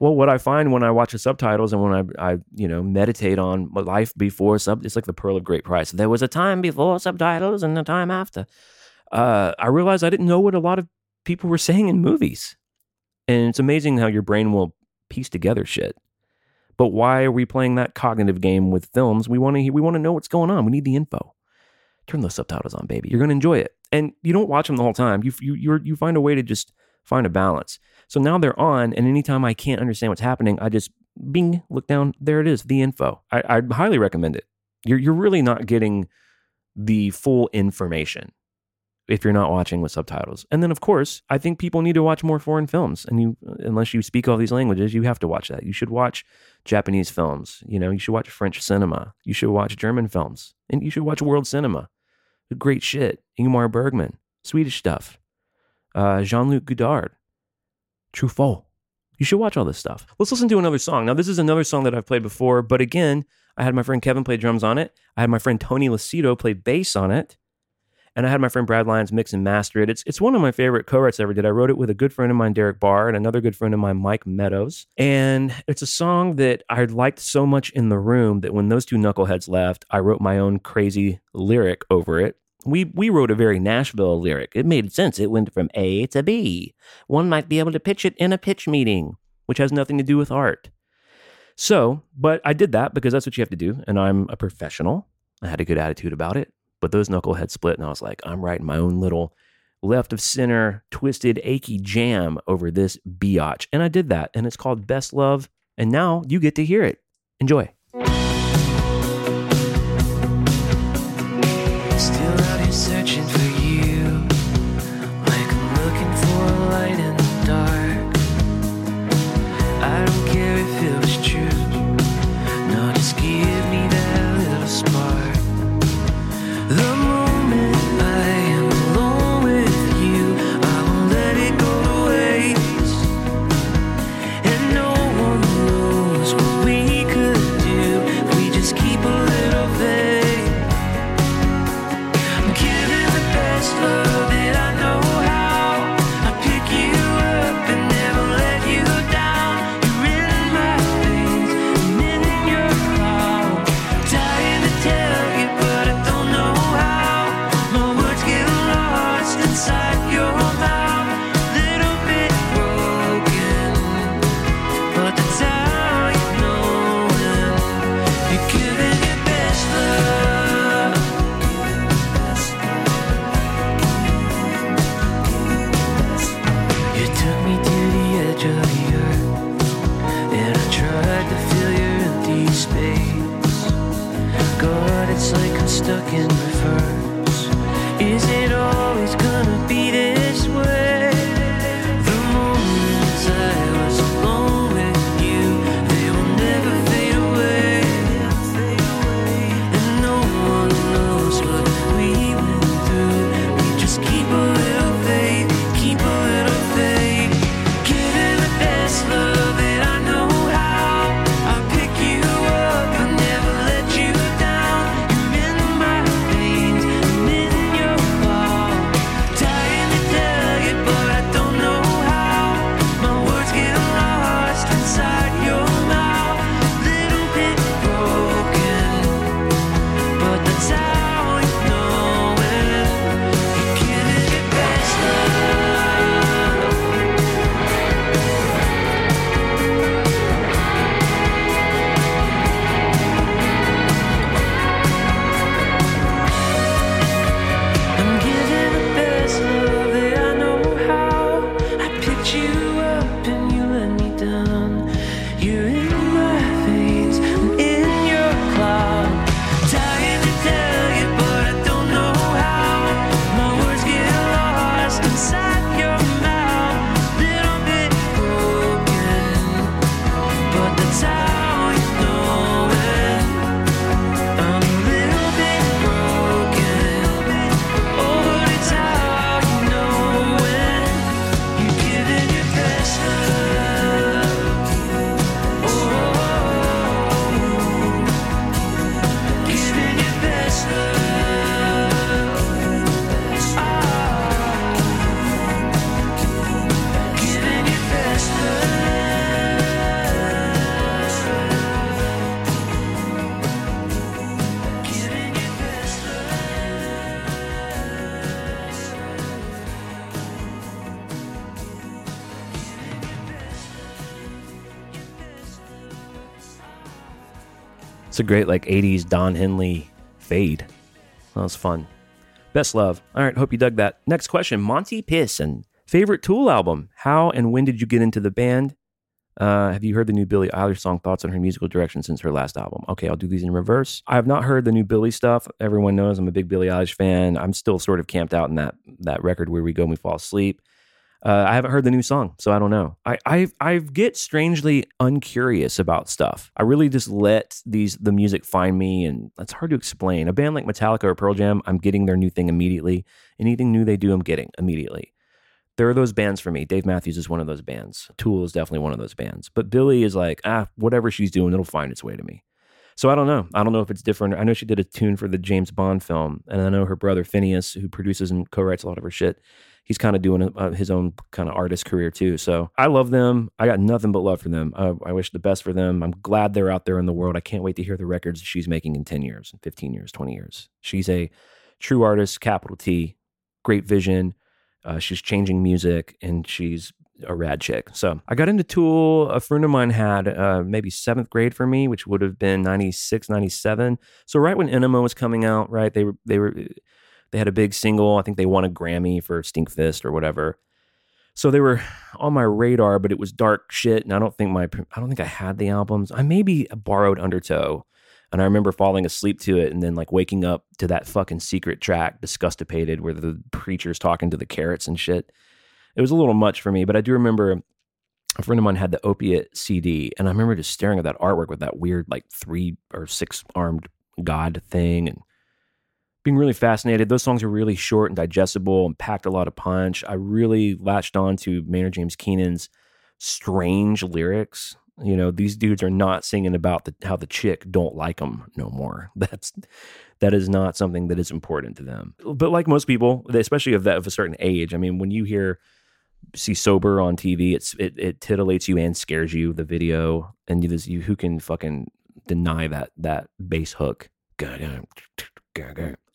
well, what I find when I watch the subtitles and when I, I you know, meditate on life before sub, it's like the pearl of great price. There was a time before subtitles and a time after. Uh, I realized I didn't know what a lot of people were saying in movies. And it's amazing how your brain will piece together shit. But why are we playing that cognitive game with films? We want to we want to know what's going on. We need the info. Turn those subtitles on, baby. You're going to enjoy it. And you don't watch them the whole time. You you you you find a way to just find a balance. So now they're on, and anytime I can't understand what's happening, I just bing, look down. There it is, the info. I, I highly recommend it. You're you're really not getting the full information if you're not watching with subtitles. And then of course, I think people need to watch more foreign films. And you unless you speak all these languages, you have to watch that. You should watch Japanese films, you know, you should watch French cinema. You should watch German films. And you should watch world cinema. Great shit. Ingmar Bergman, Swedish stuff. Uh, Jean-Luc Godard, Truffaut. You should watch all this stuff. Let's listen to another song. Now, this is another song that I've played before, but again, I had my friend Kevin play drums on it. I had my friend Tony Lucido play bass on it and I had my friend Brad Lyons mix and master it. It's it's one of my favorite co-writes I ever did. I wrote it with a good friend of mine, Derek Bahr, and another good friend of mine, Mike Meadows. And it's a song that I liked so much in the room that when those two knuckleheads left, I wrote my own crazy lyric over it. We we wrote a very Nashville lyric. It made sense. It went from A to B. One might be able to pitch it in a pitch meeting, which has nothing to do with art. So, but I did that because that's what you have to do, and I'm a professional. I had a good attitude about it. But those knuckleheads split, and I was like, I'm writing my own little left of center, twisted, achy jam over this biatch. And I did that, and it's called Best Love. And now you get to hear it. Enjoy. Great like '80s Don Henley fade. That was fun. Best love. All right, hope you dug that. Next question: Monty Pisson, favorite Tool album? How and when did you get into the band? Uh, have you heard the new Billie Eilish song? Thoughts on her musical direction since her last album? Okay, I'll do these in reverse. I have not heard the new Billie stuff. Everyone knows I'm a big Billie Eilish fan. I'm still sort of camped out in that that record where we go and we fall asleep. Uh, I haven't heard the new song, so I don't know. I, I I get strangely uncurious about stuff. I really just let these the music find me, and it's hard to explain. A band like Metallica or Pearl Jam, I'm getting their new thing immediately. Anything new they do, I'm getting immediately. There are those bands for me. Dave Matthews is one of those bands. Tool is definitely one of those bands. But Billie is like, ah, whatever she's doing, it'll find its way to me. So I don't know. I don't know if it's different. I know she did a tune for the James Bond film, and I know her brother Finneas, who produces and co-writes a lot of her shit, he's kind of doing uh, his own kind of artist career too. So I love them. I got nothing but love for them. I, I wish the best for them. I'm glad they're out there in the world. I can't wait to hear the records she's making in 10 years, 15 years, 20 years. She's a true artist, capital T, great vision. Uh, she's changing music and she's a rad chick. So I got into Tool. A friend of mine had uh, maybe seventh grade for me, which would have been 96, 97. So right when Ænima was coming out, right, they were, they were, they had a big single. I think they won a Grammy for Stinkfist or whatever. So they were on my radar, but it was dark shit, and I don't think my I don't think I had the albums. I maybe borrowed Undertow, and I remember falling asleep to it, and then like waking up to that fucking secret track, Disgustipated, where the preacher's talking to the carrots and shit. It was a little much for me, but I do remember a friend of mine had the opiate CD, and I remember just staring at that artwork with that weird like three or six armed god thing, and being really fascinated. Those songs are really short and digestible and packed a lot of punch. I really latched on to Maynard James Keenan's strange lyrics. You know, these dudes are not singing about the, how the chick don't like them no more. That's that is not something that is important to them. But like most people, especially of that of a certain age, I mean, when you hear see sober on TV, it's it, it titillates you and scares you. The video and you, you who can fucking deny that that bass hook.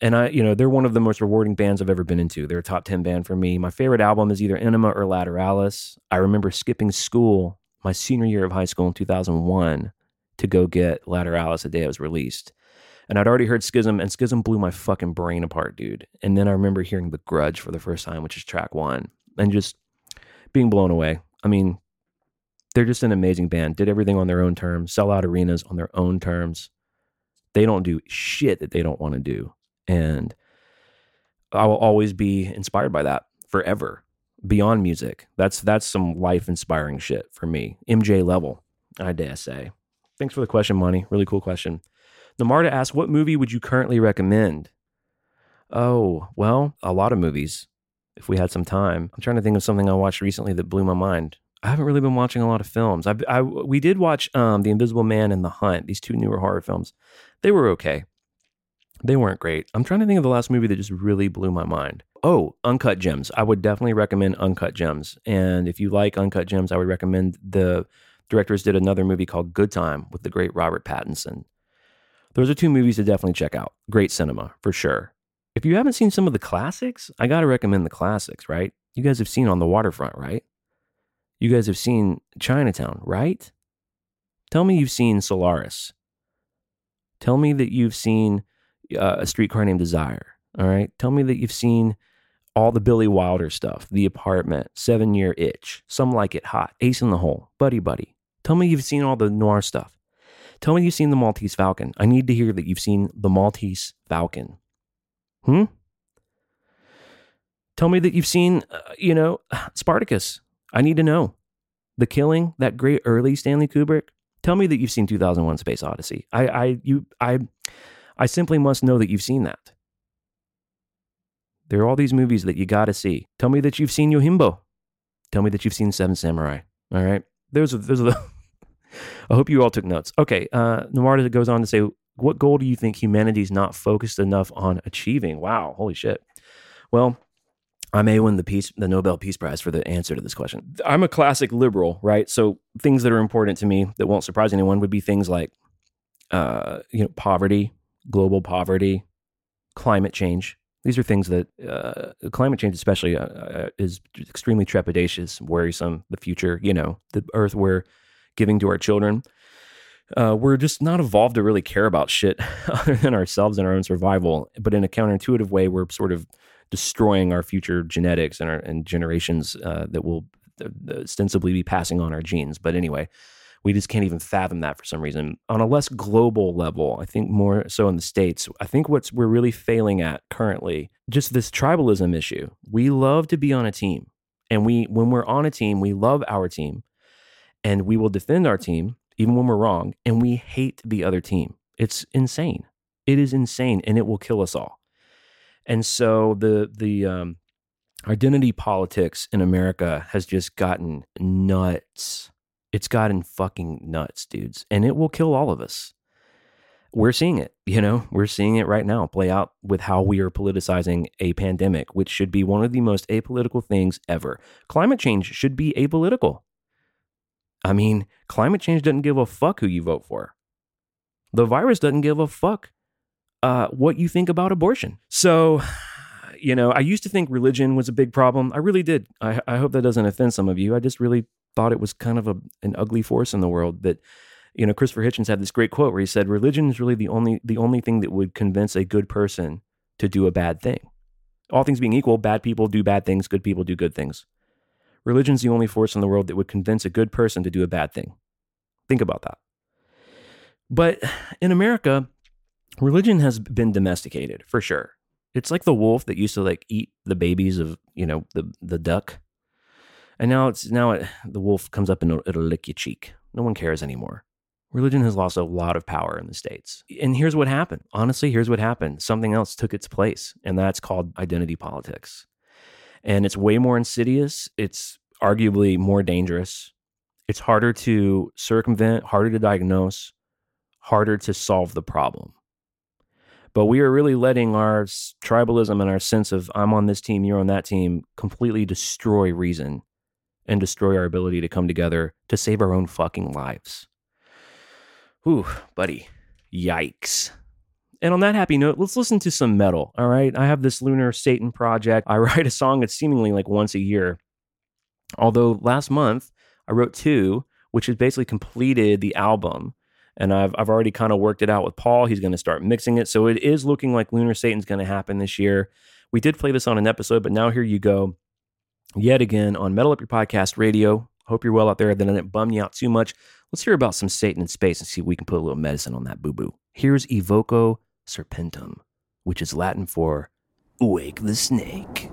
And I, you know, they're one of the most rewarding bands I've ever been into. They're a top 10 band for me. My favorite album is either Ænima or Lateralus. I remember skipping school my senior year of high school in 2001 to go get Lateralus the day it was released. And I'd already heard Schism, and Schism blew my fucking brain apart, dude. And then I remember hearing The Grudge for the first time, which is track one, and just being blown away. I mean, they're just an amazing band. Did everything on their own terms, sell out arenas on their own terms. They don't do shit that they don't want to do. And I will always be inspired by that forever. Beyond music. That's that's some life inspiring shit for me. MJ level, I dare say. Thanks for the question, Money. Really cool question. Namarta asks, what movie would you currently recommend? Oh, well, a lot of movies if we had some time. I'm trying to think of something I watched recently that blew my mind. I haven't really been watching a lot of films. I, I we did watch um, The Invisible Man and The Hunt, these two newer horror films. They were okay. They weren't great. I'm trying to think of the last movie that just really blew my mind. Oh, Uncut Gems. I would definitely recommend Uncut Gems. And if you like Uncut Gems, I would recommend the directors did another movie called Good Time with the great Robert Pattinson. Those are two movies to definitely check out. Great cinema, for sure. If you haven't seen some of the classics, I got to recommend the classics, right? You guys have seen On the Waterfront, right? You guys have seen Chinatown, right? Tell me you've seen Solaris. Tell me that you've seen uh, A Streetcar Named Desire, all right? Tell me that you've seen all the Billy Wilder stuff, The Apartment, Seven Year Itch, Some Like It Hot, Ace in the Hole, Buddy Buddy. Tell me you've seen all the noir stuff. Tell me you've seen The Maltese Falcon. I need to hear that you've seen The Maltese Falcon. Hmm? Tell me that you've seen, uh, you know, Spartacus. I need to know. The Killing, that great early Stanley Kubrick. Tell me that you've seen 2001 Space Odyssey. I I you I I simply must know that you've seen that. There are all these movies that you got to see. Tell me that you've seen Yojimbo. Tell me that you've seen Seven Samurai. All right. Those are those are the I hope you all took notes. Okay, uh Namarta goes on to say what goal do you think humanity's not focused enough on achieving? Wow, holy shit. Well, I may win the peace, the Nobel Peace Prize for the answer to this question. I'm a classic liberal, right? So things that are important to me that won't surprise anyone would be things like, uh, you know, poverty, global poverty, climate change. These are things that uh, climate change, especially, uh, uh, is extremely trepidatious, worrisome. The future, you know, the Earth we're giving to our children uh, we're just not evolved to really care about shit other than ourselves and our own survival. But in a counterintuitive way, we're sort of destroying our future genetics and our and generations uh, that will ostensibly be passing on our genes. But anyway, we just can't even fathom that for some reason. On a less global level, I think more so in the states. I think what's we're really failing at currently just this tribalism issue. We love to be on a team, and we when we're on a team, we love our team, and we will defend our team even when we're wrong, and we hate the other team. It's insane. It is insane, and it will kill us all. And so the the um, identity politics in America has just gotten nuts. It's gotten fucking nuts, dudes, and it will kill all of us. We're seeing it, you know, we're seeing it right now play out with how we are politicizing a pandemic, which should be one of the most apolitical things ever. Climate change should be apolitical. I mean, climate change doesn't give a fuck who you vote for. The virus doesn't give a fuck uh, what you think about abortion. So, you know, I used to think religion was a big problem. I really did. I, I hope that doesn't offend some of you. I just really thought it was kind of a, an ugly force in the world. That, you know, Christopher Hitchens had this great quote where he said, "Religion is really the only the only thing that would convince a good person to do a bad thing. All things being equal, bad people do bad things, good people do good things. Religion's the only force in the world that would convince a good person to do a bad thing. Think about that. But in America, religion has been domesticated for sure. It's like the wolf that used to like eat the babies of you know the the duck, and now it's now it, the wolf comes up and it'll, it'll lick your cheek. No one cares anymore. Religion has lost a lot of power in the states, and here's what happened. Honestly, here's what happened. Something else took its place, and that's called identity politics. And it's way more insidious. It's arguably more dangerous. It's harder to circumvent, harder to diagnose, harder to solve the problem. But we are really letting our tribalism and our sense of I'm on this team, you're on that team completely destroy reason and destroy our ability to come together to save our own fucking lives. Whew, buddy. Yikes. And on that happy note, let's listen to some metal. All right. I have this Lunar Satan project. I write a song that's seemingly like once a year. Although last month I wrote two, which has basically completed the album. And I've, I've already kind of worked it out with Paul. He's going to start mixing it. So it is looking like Lunar Satan's going to happen this year. We did play this on an episode, but now here you go. Yet again on Metal Up Your Podcast Radio. Hope you're well out there. Then it bum you out too much. Let's hear about some Satan in space and see if we can put a little medicine on that boo boo. Here's Evoko Serpentum, which is Latin for Wake the Snake.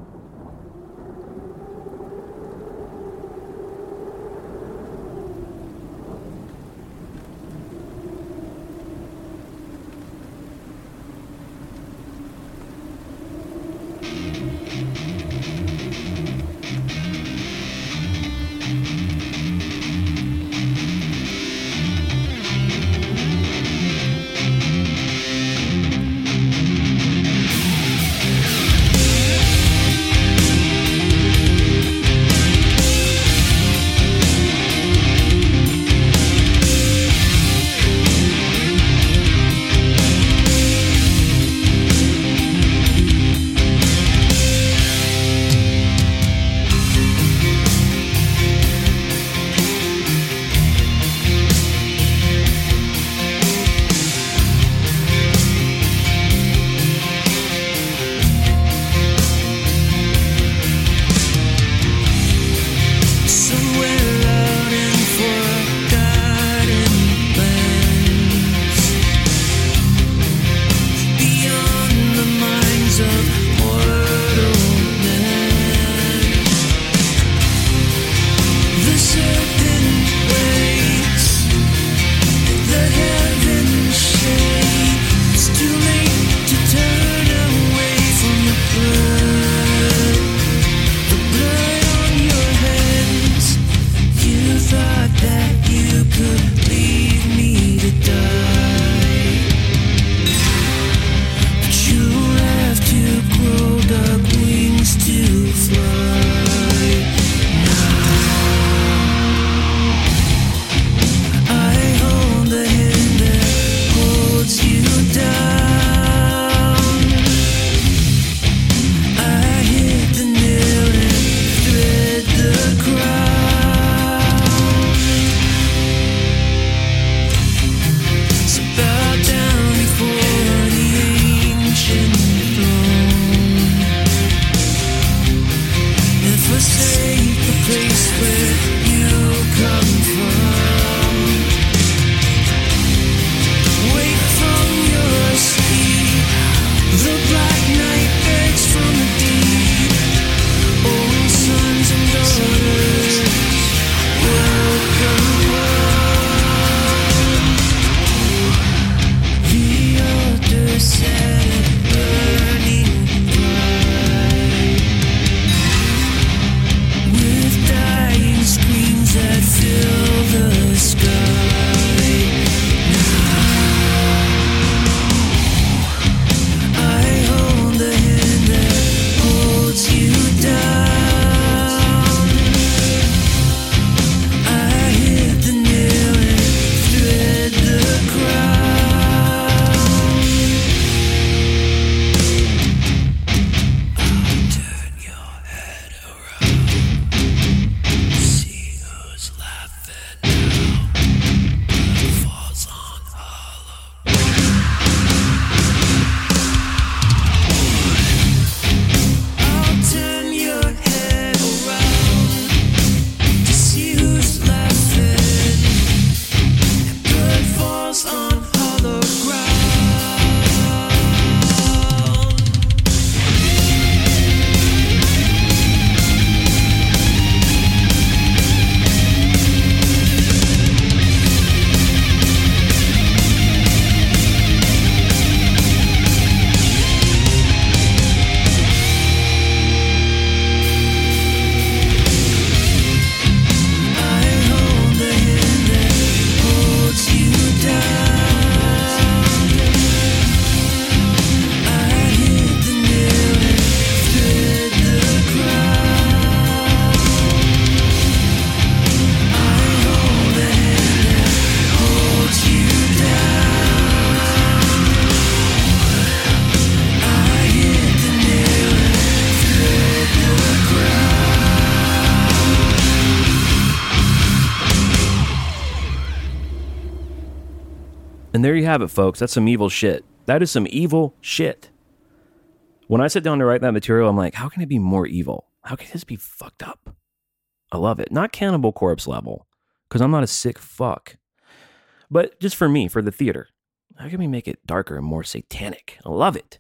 It, folks. That's some evil shit. That is some evil shit. When I sit down to write that material, I'm like, how can it be more evil? How can this be fucked up? I love it. Not Cannibal Corpse level, because I'm not a sick fuck. But just for me, for the theater, how can we make it darker and more satanic? I love it.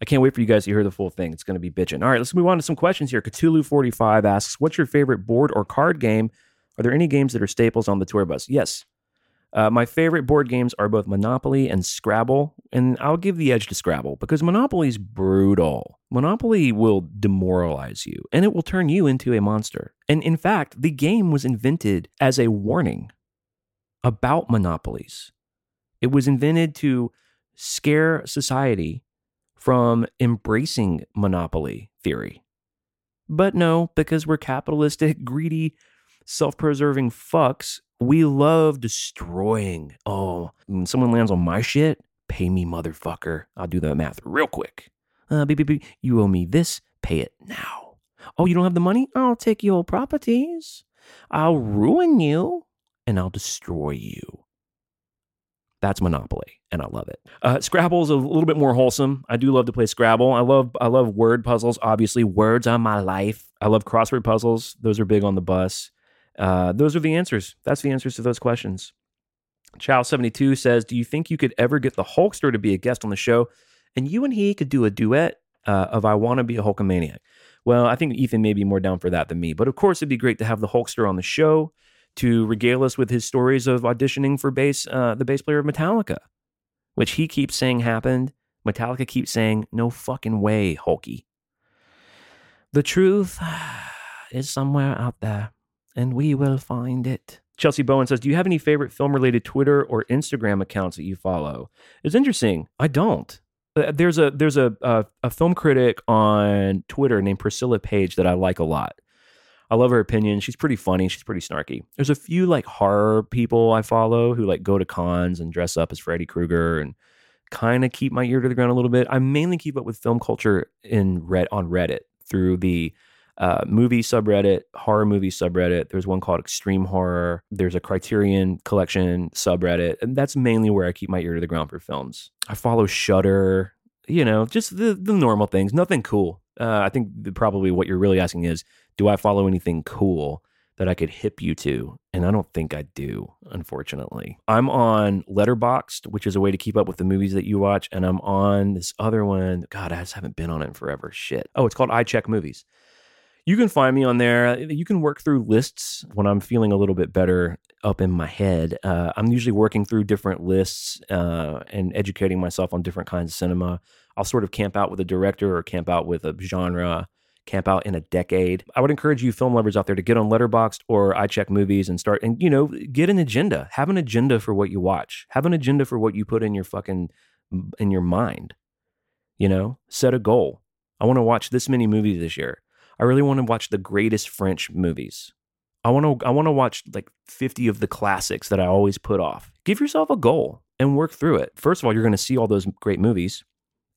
I can't wait for you guys to hear the full thing. It's going to be bitching. All right, let's move on to some questions here. Cthulhu45 asks, What's your favorite board or card game? Are there any games that are staples on the tour bus? Yes. Uh, my favorite board games are both Monopoly and Scrabble, and I'll give the edge to Scrabble because Monopoly's brutal. Monopoly will demoralize you, and it will turn you into a monster. And in fact, the game was invented as a warning about monopolies. It was invented to scare society from embracing monopoly theory. But no, because we're capitalistic, greedy, self preserving fucks, we love destroying. Oh, when someone lands on my shit, pay me, motherfucker. I'll do the math real quick. Uh, beep, beep, beep. You owe me this, pay it now. Oh, you don't have the money? I'll take your properties. I'll ruin you and I'll destroy you. That's Monopoly, and I love it. Uh, Scrabble is a little bit more wholesome. I do love to play Scrabble. I love I love word puzzles. Obviously, words are my life. I love crossword puzzles. Those are big on the bus. Uh, those are the answers. That's the answers to those questions. Chow72 says, Do you think you could ever get the Hulkster to be a guest on the show? And you and he could do a duet uh, of I Want to Be a Hulkamaniac. Well, I think Ethan may be more down for that than me. But of course, it'd be great to have the Hulkster on the show to regale us with his stories of auditioning for bass, uh, the bass player of Metallica, which he keeps saying happened. Metallica keeps saying, No fucking way, Hulky. The truth is somewhere out there, and we will find it. Chelsea Bowen says, Do you have any favorite film related Twitter or Instagram accounts that you follow? It's interesting. I don't. Uh, There's a there's a, a a film critic on Twitter named Priscilla Page that I like a lot. I love her opinion. She's pretty funny. She's pretty snarky. There's a few like horror people I follow who like go to cons and dress up as Freddy Krueger and kind of keep my ear to the ground a little bit. I mainly keep up with film culture in red on Reddit through the uh, movie subreddit, horror movie subreddit. There's one called Extreme Horror. There's a Criterion Collection subreddit, and that's mainly where I keep my ear to the ground for films. I follow Shudder. You know, just the the normal things. Nothing cool. Uh, I think probably what you're really asking is, do I follow anything cool that I could hip you to? And I don't think I do, unfortunately. I'm on Letterboxd, which is a way to keep up with the movies that you watch, and I'm on this other one. God, I just haven't been on it in forever. Shit. Oh, it's called I Check Movies. You can find me on there. You can work through lists when I'm feeling a little bit better up in my head. Uh, I'm usually working through different lists uh, and educating myself on different kinds of cinema. I'll sort of camp out with a director or camp out with a genre, camp out in a decade. I would encourage you film lovers out there to get on Letterboxd or I Check Movies and start and you know get an agenda. Have an agenda for what you watch. Have an agenda for what you put in your fucking in your mind. You know, set a goal. I want to watch this many movies this year. I really want to watch the greatest French movies. I want to I want to watch like 50 of the classics that I always put off. Give yourself a goal and work through it. First of all, you're going to see all those great movies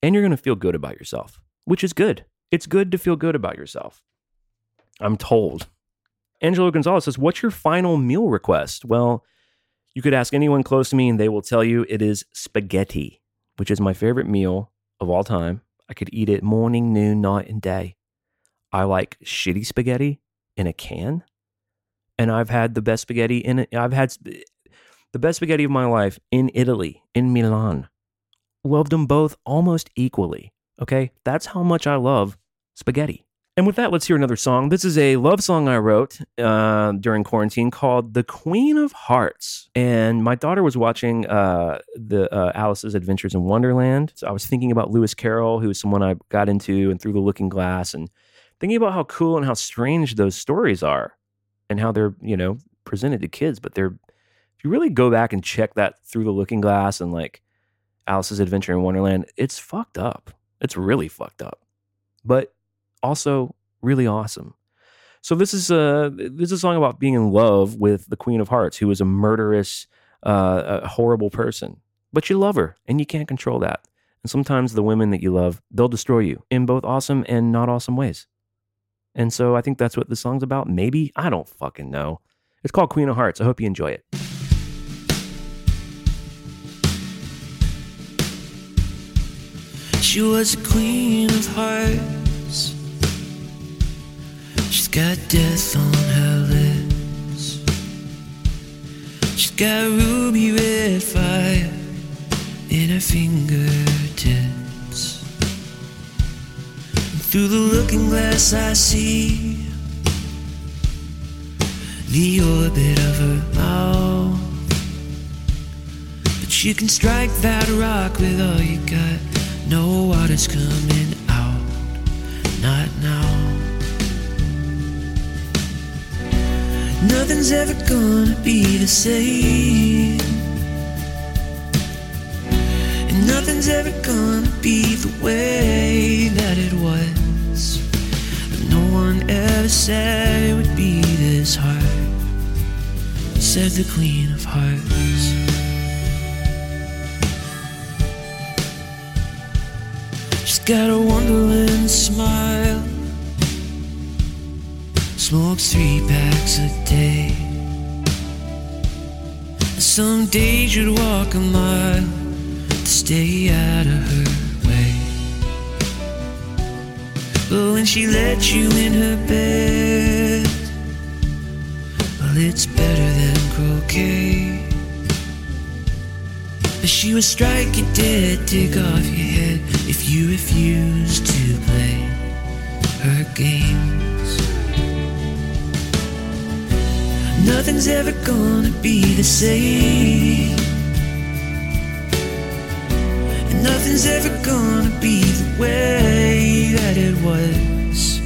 and you're going to feel good about yourself, which is good. It's good to feel good about yourself. I'm told. Angelo Gonzalez says, "What's your final meal request?" Well, you could ask anyone close to me and they will tell you it is spaghetti, which is my favorite meal of all time. I could eat it morning, noon, night, and day. I like shitty spaghetti in a can. And I've had the best spaghetti in it. I've had the best spaghetti of my life in Italy, in Milan. Loved them both almost equally. Okay. That's how much I love spaghetti. And with that, let's hear another song. This is a love song I wrote uh, during quarantine called "The Queen of Hearts." And my daughter was watching uh, the uh, Alice's Adventures in Wonderland. So I was thinking about Lewis Carroll, who was someone I got into, and Through the Looking Glass, and thinking about how cool and how strange those stories are, and how they're you know presented to kids. But they're if you really go back and check that Through the Looking Glass and like Alice's Adventure in Wonderland, it's fucked up. It's really fucked up. But also really awesome. So this is a this is a song about being in love with the Queen of Hearts, who is a murderous, uh, a horrible person, but you love her and you can't control that. And sometimes the women that you love, they'll destroy you in both awesome and not awesome ways. And so I think that's what the song's about. Maybe. I don't fucking know. It's called Queen of Hearts. I hope you enjoy it. She was a queen of hearts. She's got death on her lips. She's got ruby red fire in her fingertips. Through the looking glass, I see the orbit of her mouth. But you can strike that rock with all you got. No water's coming out, not now. Nothing's ever gonna be the same. And nothing's ever gonna be the way that it was. Ever said it would be this hard. Said the Queen of Hearts. She's got a wonderland smile. Smokes three packs a day. Some days you'd walk a mile to stay out of her way. But when she let you in her bed, well, it's better than croquet. But she would strike you dead, take off your head if you refuse to play her games. Nothing's ever gonna be the same. And nothing's ever gonna be the way that it was.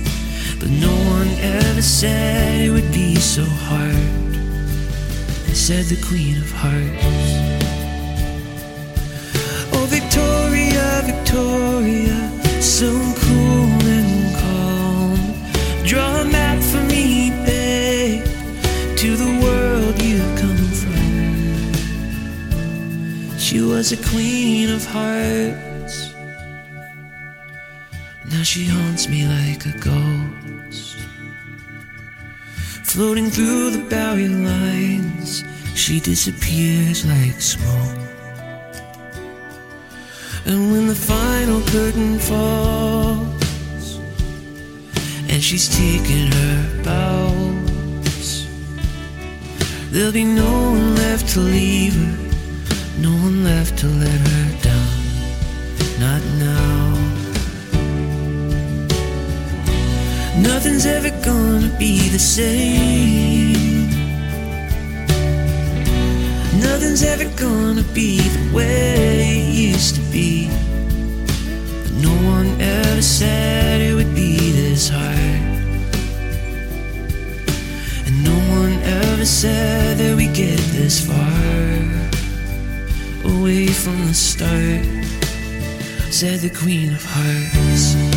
But no one ever said it would be so hard. Said the Queen of Hearts. Oh, Victoria, Victoria, so cool and calm. Draw a map for me, was a queen of hearts. Now she haunts me like a ghost. Floating through the boundary lines, she disappears like smoke. And when the final curtain falls and she's taken her bows, there'll be no one left to leave her, no one left to let her down. Not now. Nothing's ever gonna be the same. Nothing's ever gonna be the way it used to be. But no one ever said it would be this hard. And no one ever said that we'd get this far away from the start. Said the Queen of Hearts.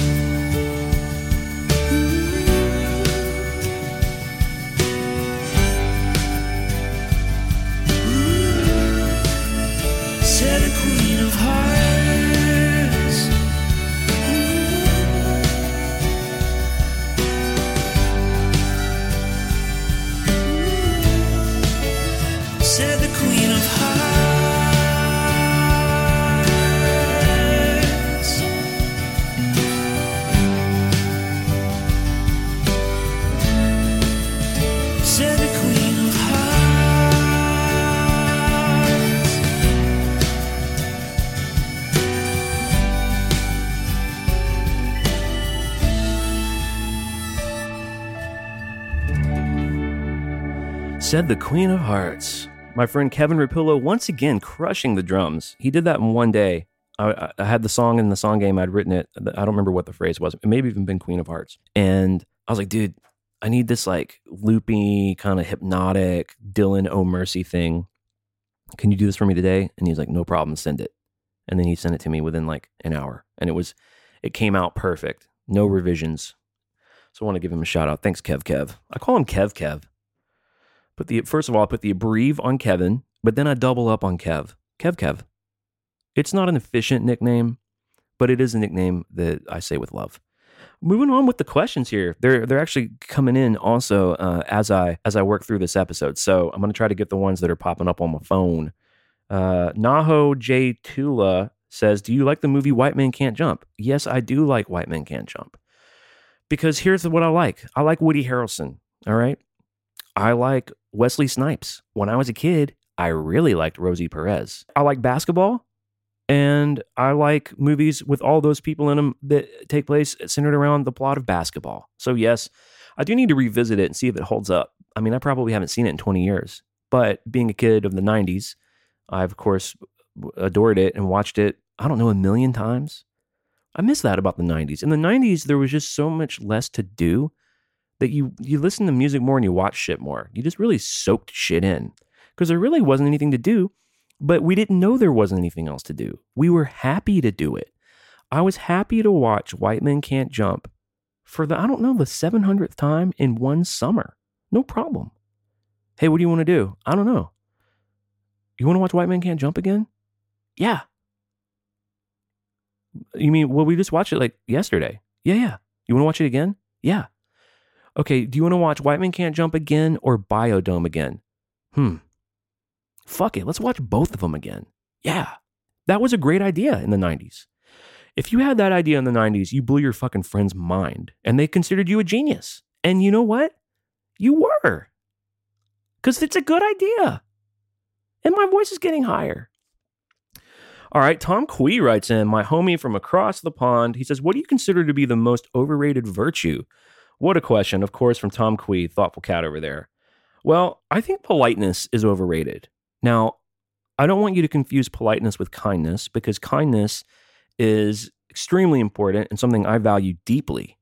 Said the Queen of Hearts. My friend Kevin Rapillo once again crushing the drums. He did that in one day. I, I- had the song in the song game. I'd written it. I don't remember what the phrase was. It maybe even been Queen of Hearts. And I was like, dude, I need this like loopy, kind of hypnotic Dylan Oh Mercy thing. Can you do this for me today? And he's like, no problem. Send it. And then he sent it to me within like an hour. And it was, it came out perfect. No revisions. So I want to give him a shout out. Thanks, Kev Kev. I call him Kev Kev. Put the first of all, I put the abbrev on Kevin, but then I double up on Kev. Kev Kev. It's not an efficient nickname, but it is a nickname that I say with love. Moving on with the questions here, they're they're actually coming in also uh, as I as I work through this episode. So I'm going to try to get the ones that are popping up on my phone. Uh, Naho J Tula says, Do you like the movie White Men Can't Jump? Yes, I do like White Men Can't Jump. Because here's what I like I like Woody Harrelson. All right. I like Wesley Snipes. When I was a kid, I really liked Rosie Perez. I like basketball and I like movies with all those people in them that take place centered around the plot of basketball. So, yes, I do need to revisit it and see if it holds up. I mean, I probably haven't seen it in 20 years, but being a kid of the 90s, I've, of course, adored it and watched it, I don't know, a million times. I miss that about the 90s. In the 90s, there was just so much less to do that you you listen to music more and you watch shit more. You just really soaked shit in because there really wasn't anything to do, but we didn't know there wasn't anything else to do. We were happy to do it. I was happy to watch White Men Can't Jump for the I don't know the 700th time in one summer. No problem. Hey, what do you want to do? I don't know. You want to watch White Men Can't Jump again? Yeah. You mean, well, we just watched it like yesterday. Yeah, yeah. You want to watch it again? Yeah. Okay, do you want to watch White Man Can't Jump again or Biodome again? Hmm. Fuck it, let's watch both of them again. Yeah. That was a great idea in the 90s. If you had that idea in the 90s, you blew your fucking friend's mind and they considered you a genius. And you know what? You were. Because it's a good idea. And my voice is getting higher. All right, Tom Quee writes in, my homie from across the pond. He says, What do you consider to be the most overrated virtue? What a question, of course, from Tom Quee, thoughtful cat over there. Well, I think politeness is overrated. Now, I don't want you to confuse politeness with kindness because kindness is extremely important and something I value deeply.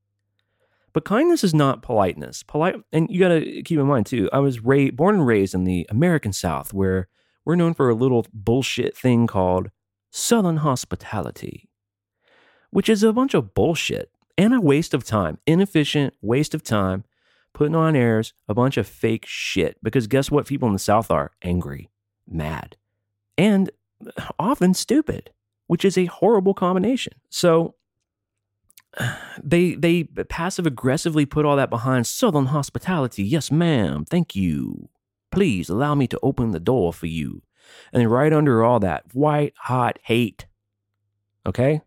But kindness is not politeness. Polite, and you got to keep in mind too. I was ra- born and raised in the American South, where we're known for a little bullshit thing called Southern hospitality, which is a bunch of bullshit and a waste of time, inefficient waste of time, putting on airs a bunch of fake shit. Because guess what? People in the South are angry, mad, and often stupid, which is a horrible combination. So they they passive aggressively put all that behind Southern hospitality. Yes, ma'am. Thank you. Please allow me to open the door for you. And then right under all that, white hot hate. Okay?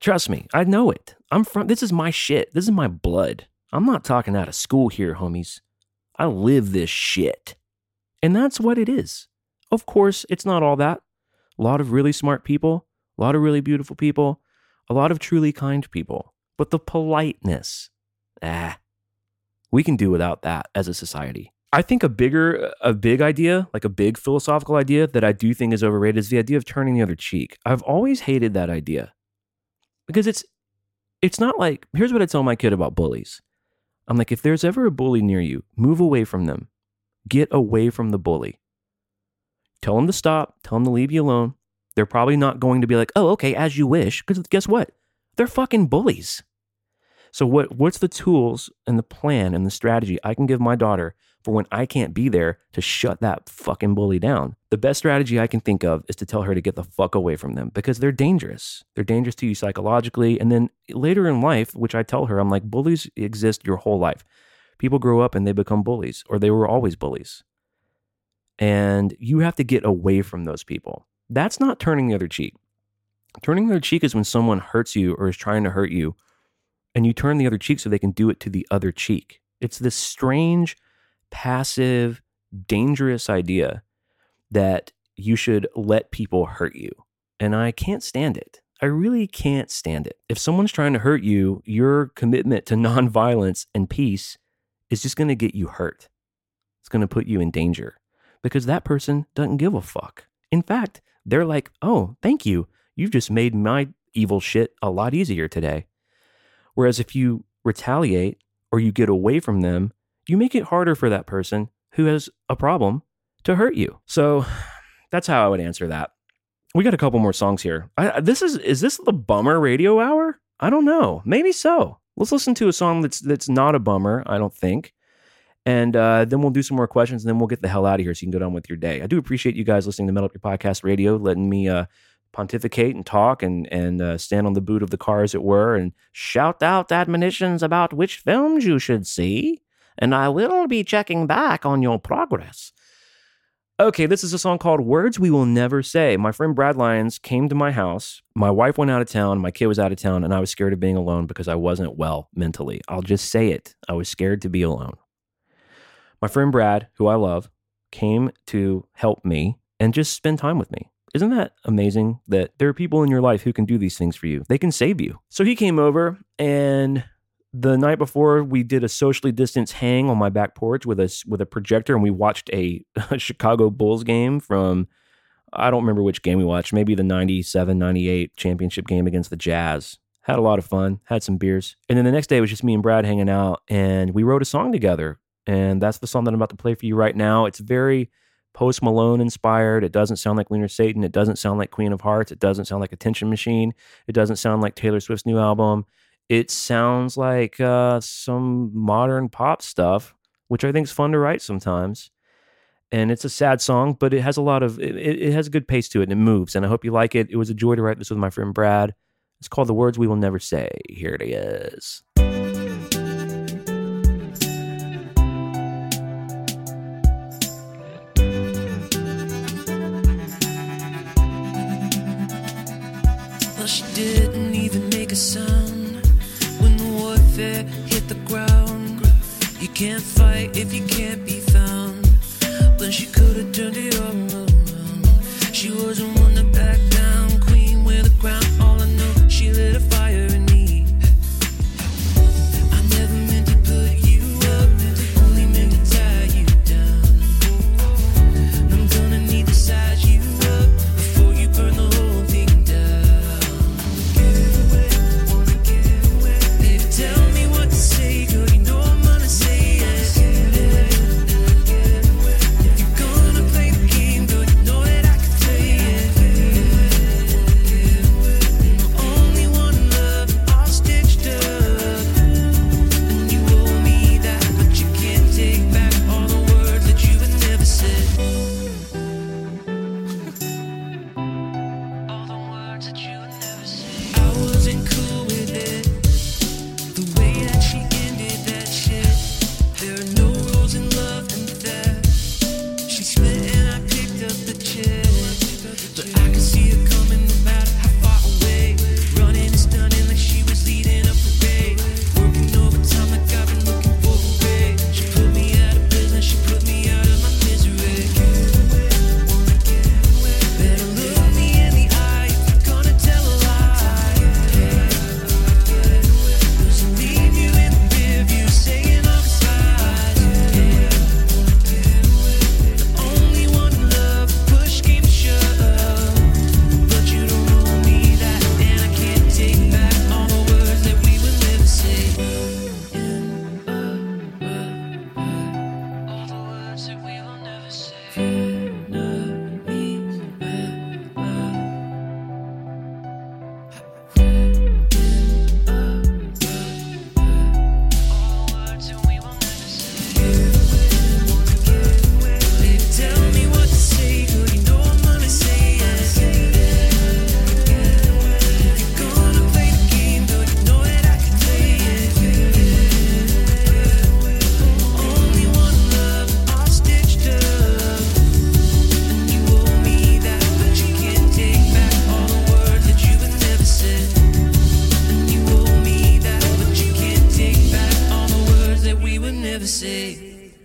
Trust me, I know it. I'm from this is my shit. This is my blood. I'm not talking out of school here, homies. I live this shit. And that's what it is. Of course, it's not all that. A lot of really smart people, a lot of really beautiful people, a lot of truly kind people. But the politeness, ah, we can do without that as a society. I think a bigger, a big idea, like a big philosophical idea that I do think is overrated is the idea of turning the other cheek. I've always hated that idea because it's, it's not like, here's what I tell my kid about bullies. I'm like, if there's ever a bully near you, move away from them. Get away from the bully. Tell them to stop. Tell them to leave you alone. They're probably not going to be like, oh, okay, as you wish. Because guess what? They're fucking bullies. So what what's the tools and the plan and the strategy I can give my daughter for when I can't be there to shut that fucking bully down? The best strategy I can think of is to tell her to get the fuck away from them because they're dangerous. They're dangerous to you psychologically. And then later in life, which I tell her, I'm like, bullies exist your whole life. People grow up and they become bullies, or they were always bullies. And you have to get away from those people. That's not turning the other cheek. Turning the other cheek is when someone hurts you or is trying to hurt you, and you turn the other cheek so they can do it to the other cheek. It's this strange, passive, dangerous idea that you should let people hurt you. And I can't stand it. I really can't stand it. If someone's trying to hurt you, your commitment to nonviolence and peace is just going to get you hurt. It's going to put you in danger because that person doesn't give a fuck. In fact, they're like, oh, thank you. You've just made my evil shit a lot easier today. Whereas if you retaliate or you get away from them, you make it harder for that person who has a problem to hurt you. So that's how I would answer that. We got a couple more songs here. I, this is is this the bummer radio hour? I don't know. Maybe so. Let's listen to a song that's that's not a bummer. I don't think. And uh, then we'll do some more questions, and then we'll get the hell out of here so you can go on with your day. I do appreciate you guys listening to Metal Up Your Podcast Radio, letting me uh, pontificate and talk and and uh, stand on the boot of the car, as it were, and shout out admonitions about which films you should see. And I will be checking back on your progress. Okay, this is a song called Words We Will Never Say. My friend Brad Lyons came to my house. My wife went out of town, my kid was out of town, and I was scared of being alone because I wasn't well mentally. I'll just say it. I was scared to be alone. My friend Brad, who I love, came to help me and just spend time with me. Isn't that amazing that there are people in your life who can do these things for you? They can save you. So he came over and the night before we did a socially distanced hang on my back porch with a with a projector and we watched a, a Chicago Bulls game from I don't remember which game we watched, maybe the 97 98 championship game against the Jazz. Had a lot of fun, had some beers. And then the next day it was just me and Brad hanging out and we wrote a song together. And that's the song that I'm about to play for you right now. It's very Post Malone inspired. It doesn't sound like Wiener Satan. It doesn't sound like Queen of Hearts. It doesn't sound like Attention Machine. It doesn't sound like Taylor Swift's new album. It sounds like uh, some modern pop stuff, which I think is fun to write sometimes. And it's a sad song, but it has a lot of it, it has a good pace to it and it moves. And I hope you like it. It was a joy to write this with my friend Brad. It's called The Words We Will Never Say. Here it is. Well, she didn't even make a sound can't fight if you can't be found. When she could have turned it all around. She wasn't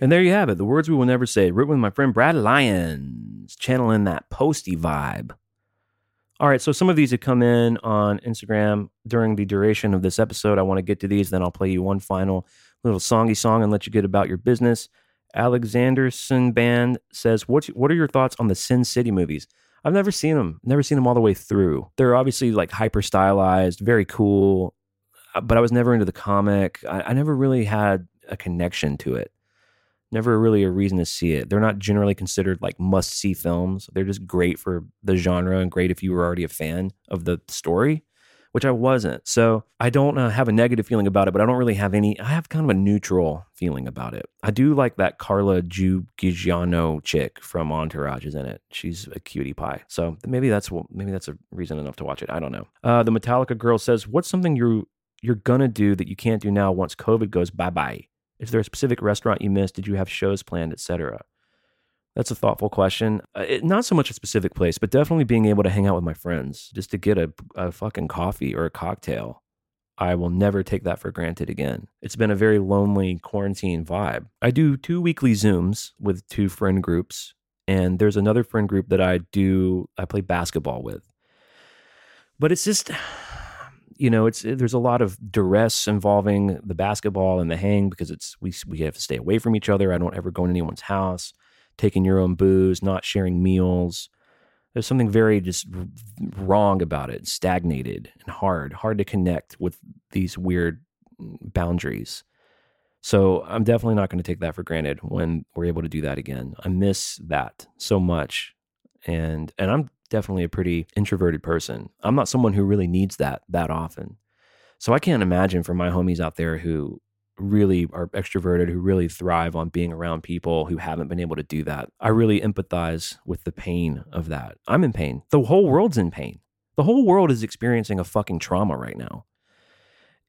And there you have it. The words we will never say. Written with my friend Brad Lyons, channeling that posty vibe. All right, so some of these have come in on Instagram during the duration of this episode. I want to get to these, then I'll play you one final little songy song and let you get about your business. Alexanderson Band says, "What what are your thoughts on the Sin City movies? I've never seen them. Never seen them all the way through. They're obviously like hyper stylized, very cool, uh, but I was never into the comic. I, I never really had a connection to it never really a reason to see it. They're not generally considered like must see films. They're just great for the genre and great if you were already a fan of the story, which I wasn't. So I don't uh, have a negative feeling about it, but I don't really have any. I have kind of a neutral feeling about it. I do like that Carla Gugino chick from Entourage is in it. She's a cutie pie. So maybe that's maybe that's a reason enough to watch it. I don't know. Uh, the Metallica girl says, "What's something you you're gonna do that you can't do now once COVID goes bye bye?" Is there a specific restaurant you missed? Did you have shows planned, etc.? That's a thoughtful question. Uh, it, not so much a specific place, but definitely being able to hang out with my friends just to get a, a fucking coffee or a cocktail. I will never take that for granted again. It's been a very lonely quarantine vibe. I do two weekly Zooms with two friend groups, and there's another friend group that I do, I play basketball with. But it's just, you know, it's there's a lot of duress involving the basketball and the hang because it's we we have to stay away from each other. I don't ever go in anyone's house, taking your own booze, not sharing meals. There's something very just wrong about it, stagnated and hard, hard to connect with these weird mm, boundaries. So I'm definitely not going to take that for granted when we're able to do that again. I miss that so much. And and I'm definitely a pretty introverted person. I'm not someone who really needs that that often. So I can't imagine for my homies out there who really are extroverted, who really thrive on being around people who haven't been able to do that. I really empathize with the pain of that. I'm in pain. The whole world's in pain. The whole world is experiencing a fucking trauma right now.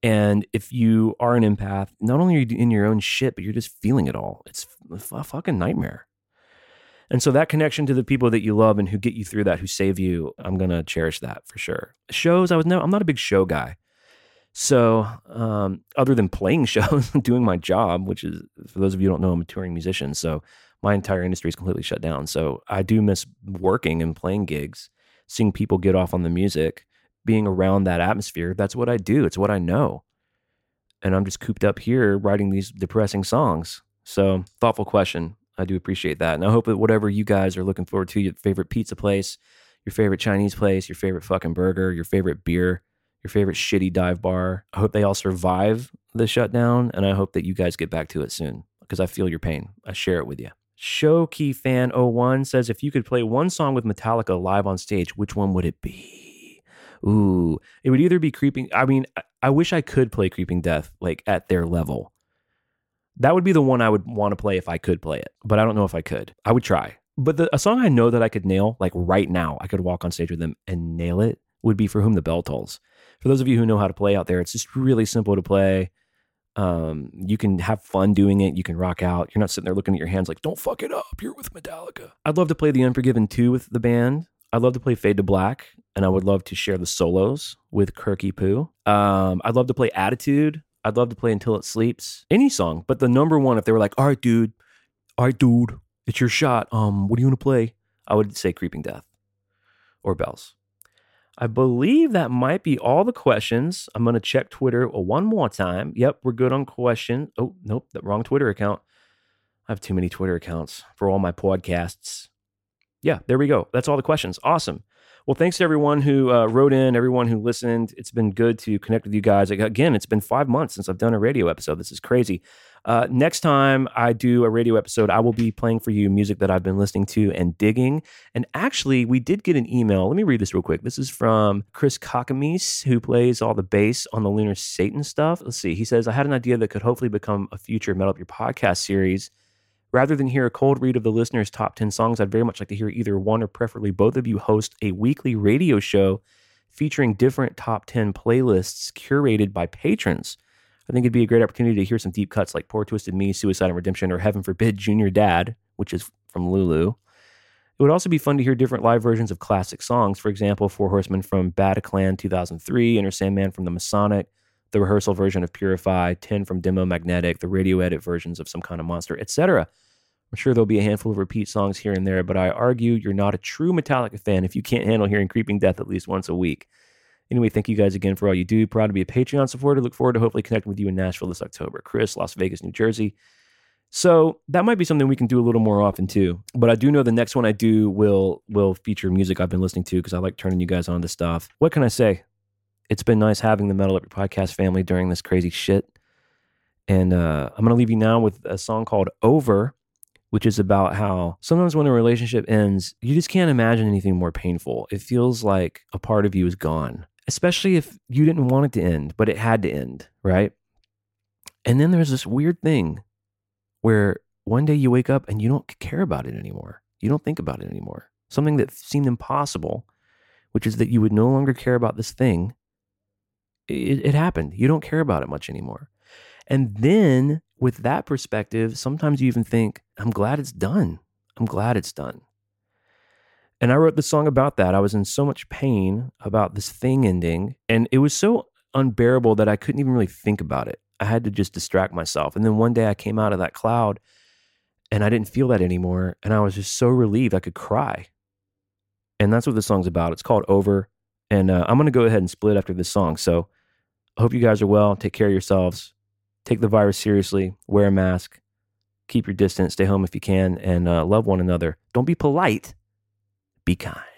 And if you are an empath, not only are you in your own shit, but you're just feeling it all. It's a fucking nightmare. And so that connection to the people that you love and who get you through that, who save you, I'm gonna cherish that for sure. Shows, I was no, I'm not a big show guy. So, um, other than playing shows, doing my job, which is for those of you who don't know, I'm a touring musician. So my entire industry is completely shut down. So I do miss working and playing gigs, seeing people get off on the music, being around that atmosphere. That's what I do. It's what I know. And I'm just cooped up here writing these depressing songs. So thoughtful question. I do appreciate that. And I hope that whatever you guys are looking forward to, your favorite pizza place, your favorite Chinese place, your favorite fucking burger, your favorite beer, your favorite shitty dive bar, I hope they all survive the shutdown. And I hope that you guys get back to it soon because I feel your pain. I share it with you. Showkey fan 01 says if you could play one song with Metallica live on stage, which one would it be? Ooh, it would either be Creeping. I mean, I wish I could play Creeping Death like at their level. That would be the one I would want to play if I could play it, but I don't know if I could. I would try. But the, a song I know that I could nail, like right now, I could walk on stage with them and nail it, would be For Whom the Bell Tolls. For those of you who know how to play out there, it's just really simple to play. Um, you can have fun doing it. You can rock out. You're not sitting there looking at your hands like, don't fuck it up. You're with Metallica. I'd love to play The Unforgiven 2 with the band. I'd love to play Fade to Black, and I would love to share the solos with Kirky Poo. Um, I'd love to play Attitude. I'd love to play Until It Sleeps. Any song, but the number one, if they were like, all right, dude, all right, dude, it's your shot. Um, what do you want to play? I would say Creeping Death or Bells. I believe that might be all the questions. I'm going to check Twitter one more time. Yep, we're good on question. Oh, nope, that wrong Twitter account. I have too many Twitter accounts for all my podcasts. Yeah, there we go. That's all the questions. Awesome. Well, thanks to everyone who uh, wrote in, everyone who listened. It's been good to connect with you guys. Again, it's been five months since I've done a radio episode. This is crazy. Uh, next time I do a radio episode, I will be playing for you music that I've been listening to and digging. And actually, we did get an email. Let me read this real quick. This is from Chris Kakamis, who plays all the bass on the Lunar Satan stuff. Let's see. He says, I had an idea that could hopefully become a future Metal Up Your Podcast series. Rather than hear a cold read of the listeners' top 10 songs, I'd very much like to hear either one or preferably both of you host a weekly radio show featuring different top 10 playlists curated by patrons. I think it'd be a great opportunity to hear some deep cuts like Poor Twisted Me, Suicide and Redemption, or Heaven Forbid, Junior Dad, which is from Lulu. It would also be fun to hear different live versions of classic songs. For example, Four Horsemen from Bataclan 2003, Enter Sandman from the Masonic, the rehearsal version of Purify, 10 from Demo Magnetic, the radio edit versions of Some Kind of Monster, etc. I'm sure there'll be a handful of repeat songs here and there, but I argue you're not a true Metallica fan if you can't handle hearing Creeping Death at least once a week. Anyway, thank you guys again for all you do. Proud to be a Patreon supporter. Look forward to hopefully connecting with you in Nashville this October. Chris, Las Vegas, New Jersey. So that might be something we can do a little more often too. But I do know the next one I do will will feature music I've been listening to because I like turning you guys on to stuff. What can I say? It's been nice having the Metal Up Your Podcast family during this crazy shit. And uh, I'm to leave you now with a song called Over, which is about how sometimes when a relationship ends, you just can't imagine anything more painful. It feels like a part of you is gone, especially if you didn't want it to end, but it had to end, right? And then there's this weird thing where one day you wake up and you don't care about it anymore. You don't think about it anymore. Something that seemed impossible, which is that you would no longer care about this thing. It, it happened. You don't care about it much anymore. And then with that perspective, sometimes you even think, I'm glad it's done. I'm glad it's done. And I wrote the song about that. I was in so much pain about this thing ending, and it was so unbearable that I couldn't even really think about it. I had to just distract myself. And then one day I came out of that cloud and I didn't feel that anymore. And I was just so relieved I could cry. And that's what the song's about. It's called Over. And uh, I'm going to go ahead and split after this song. So I hope you guys are well. Take care of yourselves. Take the virus seriously. Wear a mask. Keep your distance. Stay home if you can. And uh, love one another. Don't be polite. Be kind.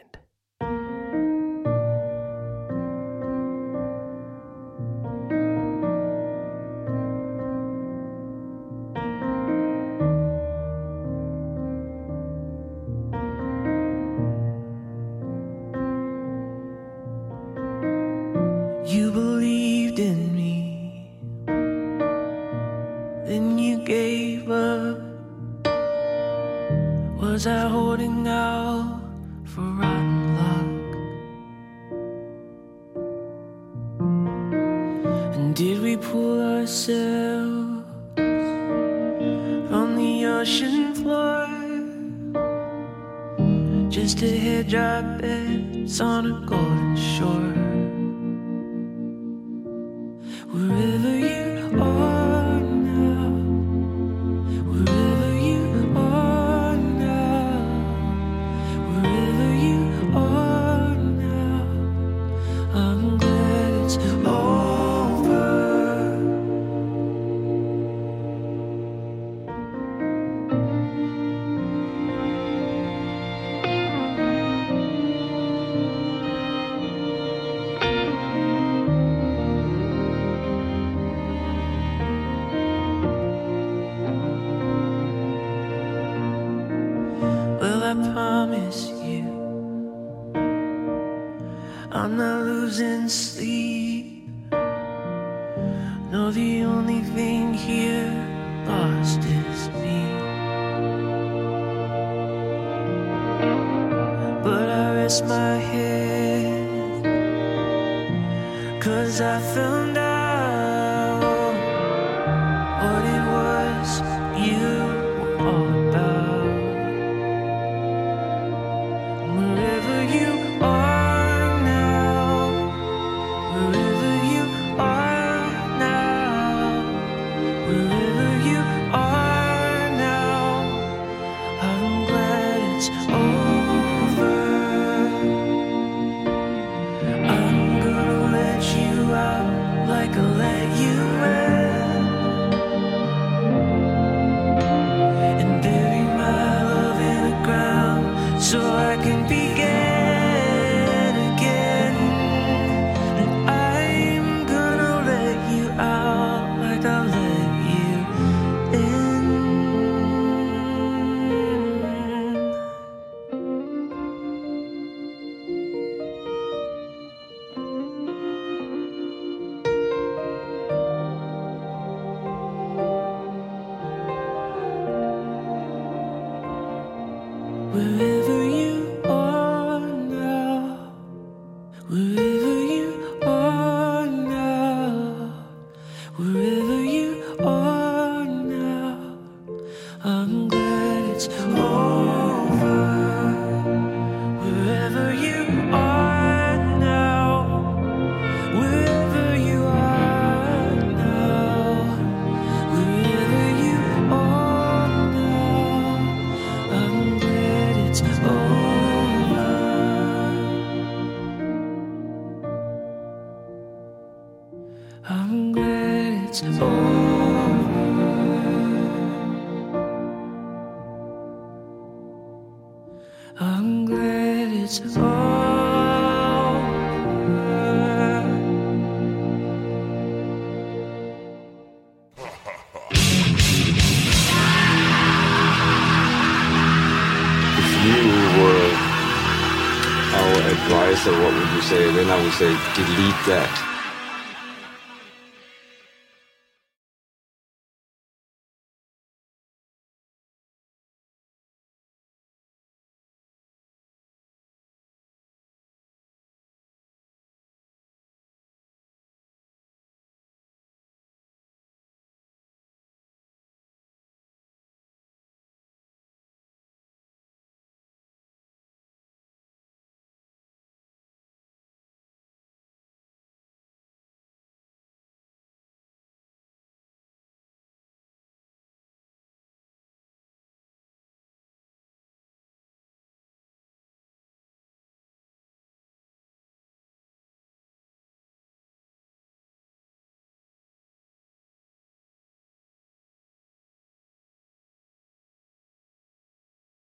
That.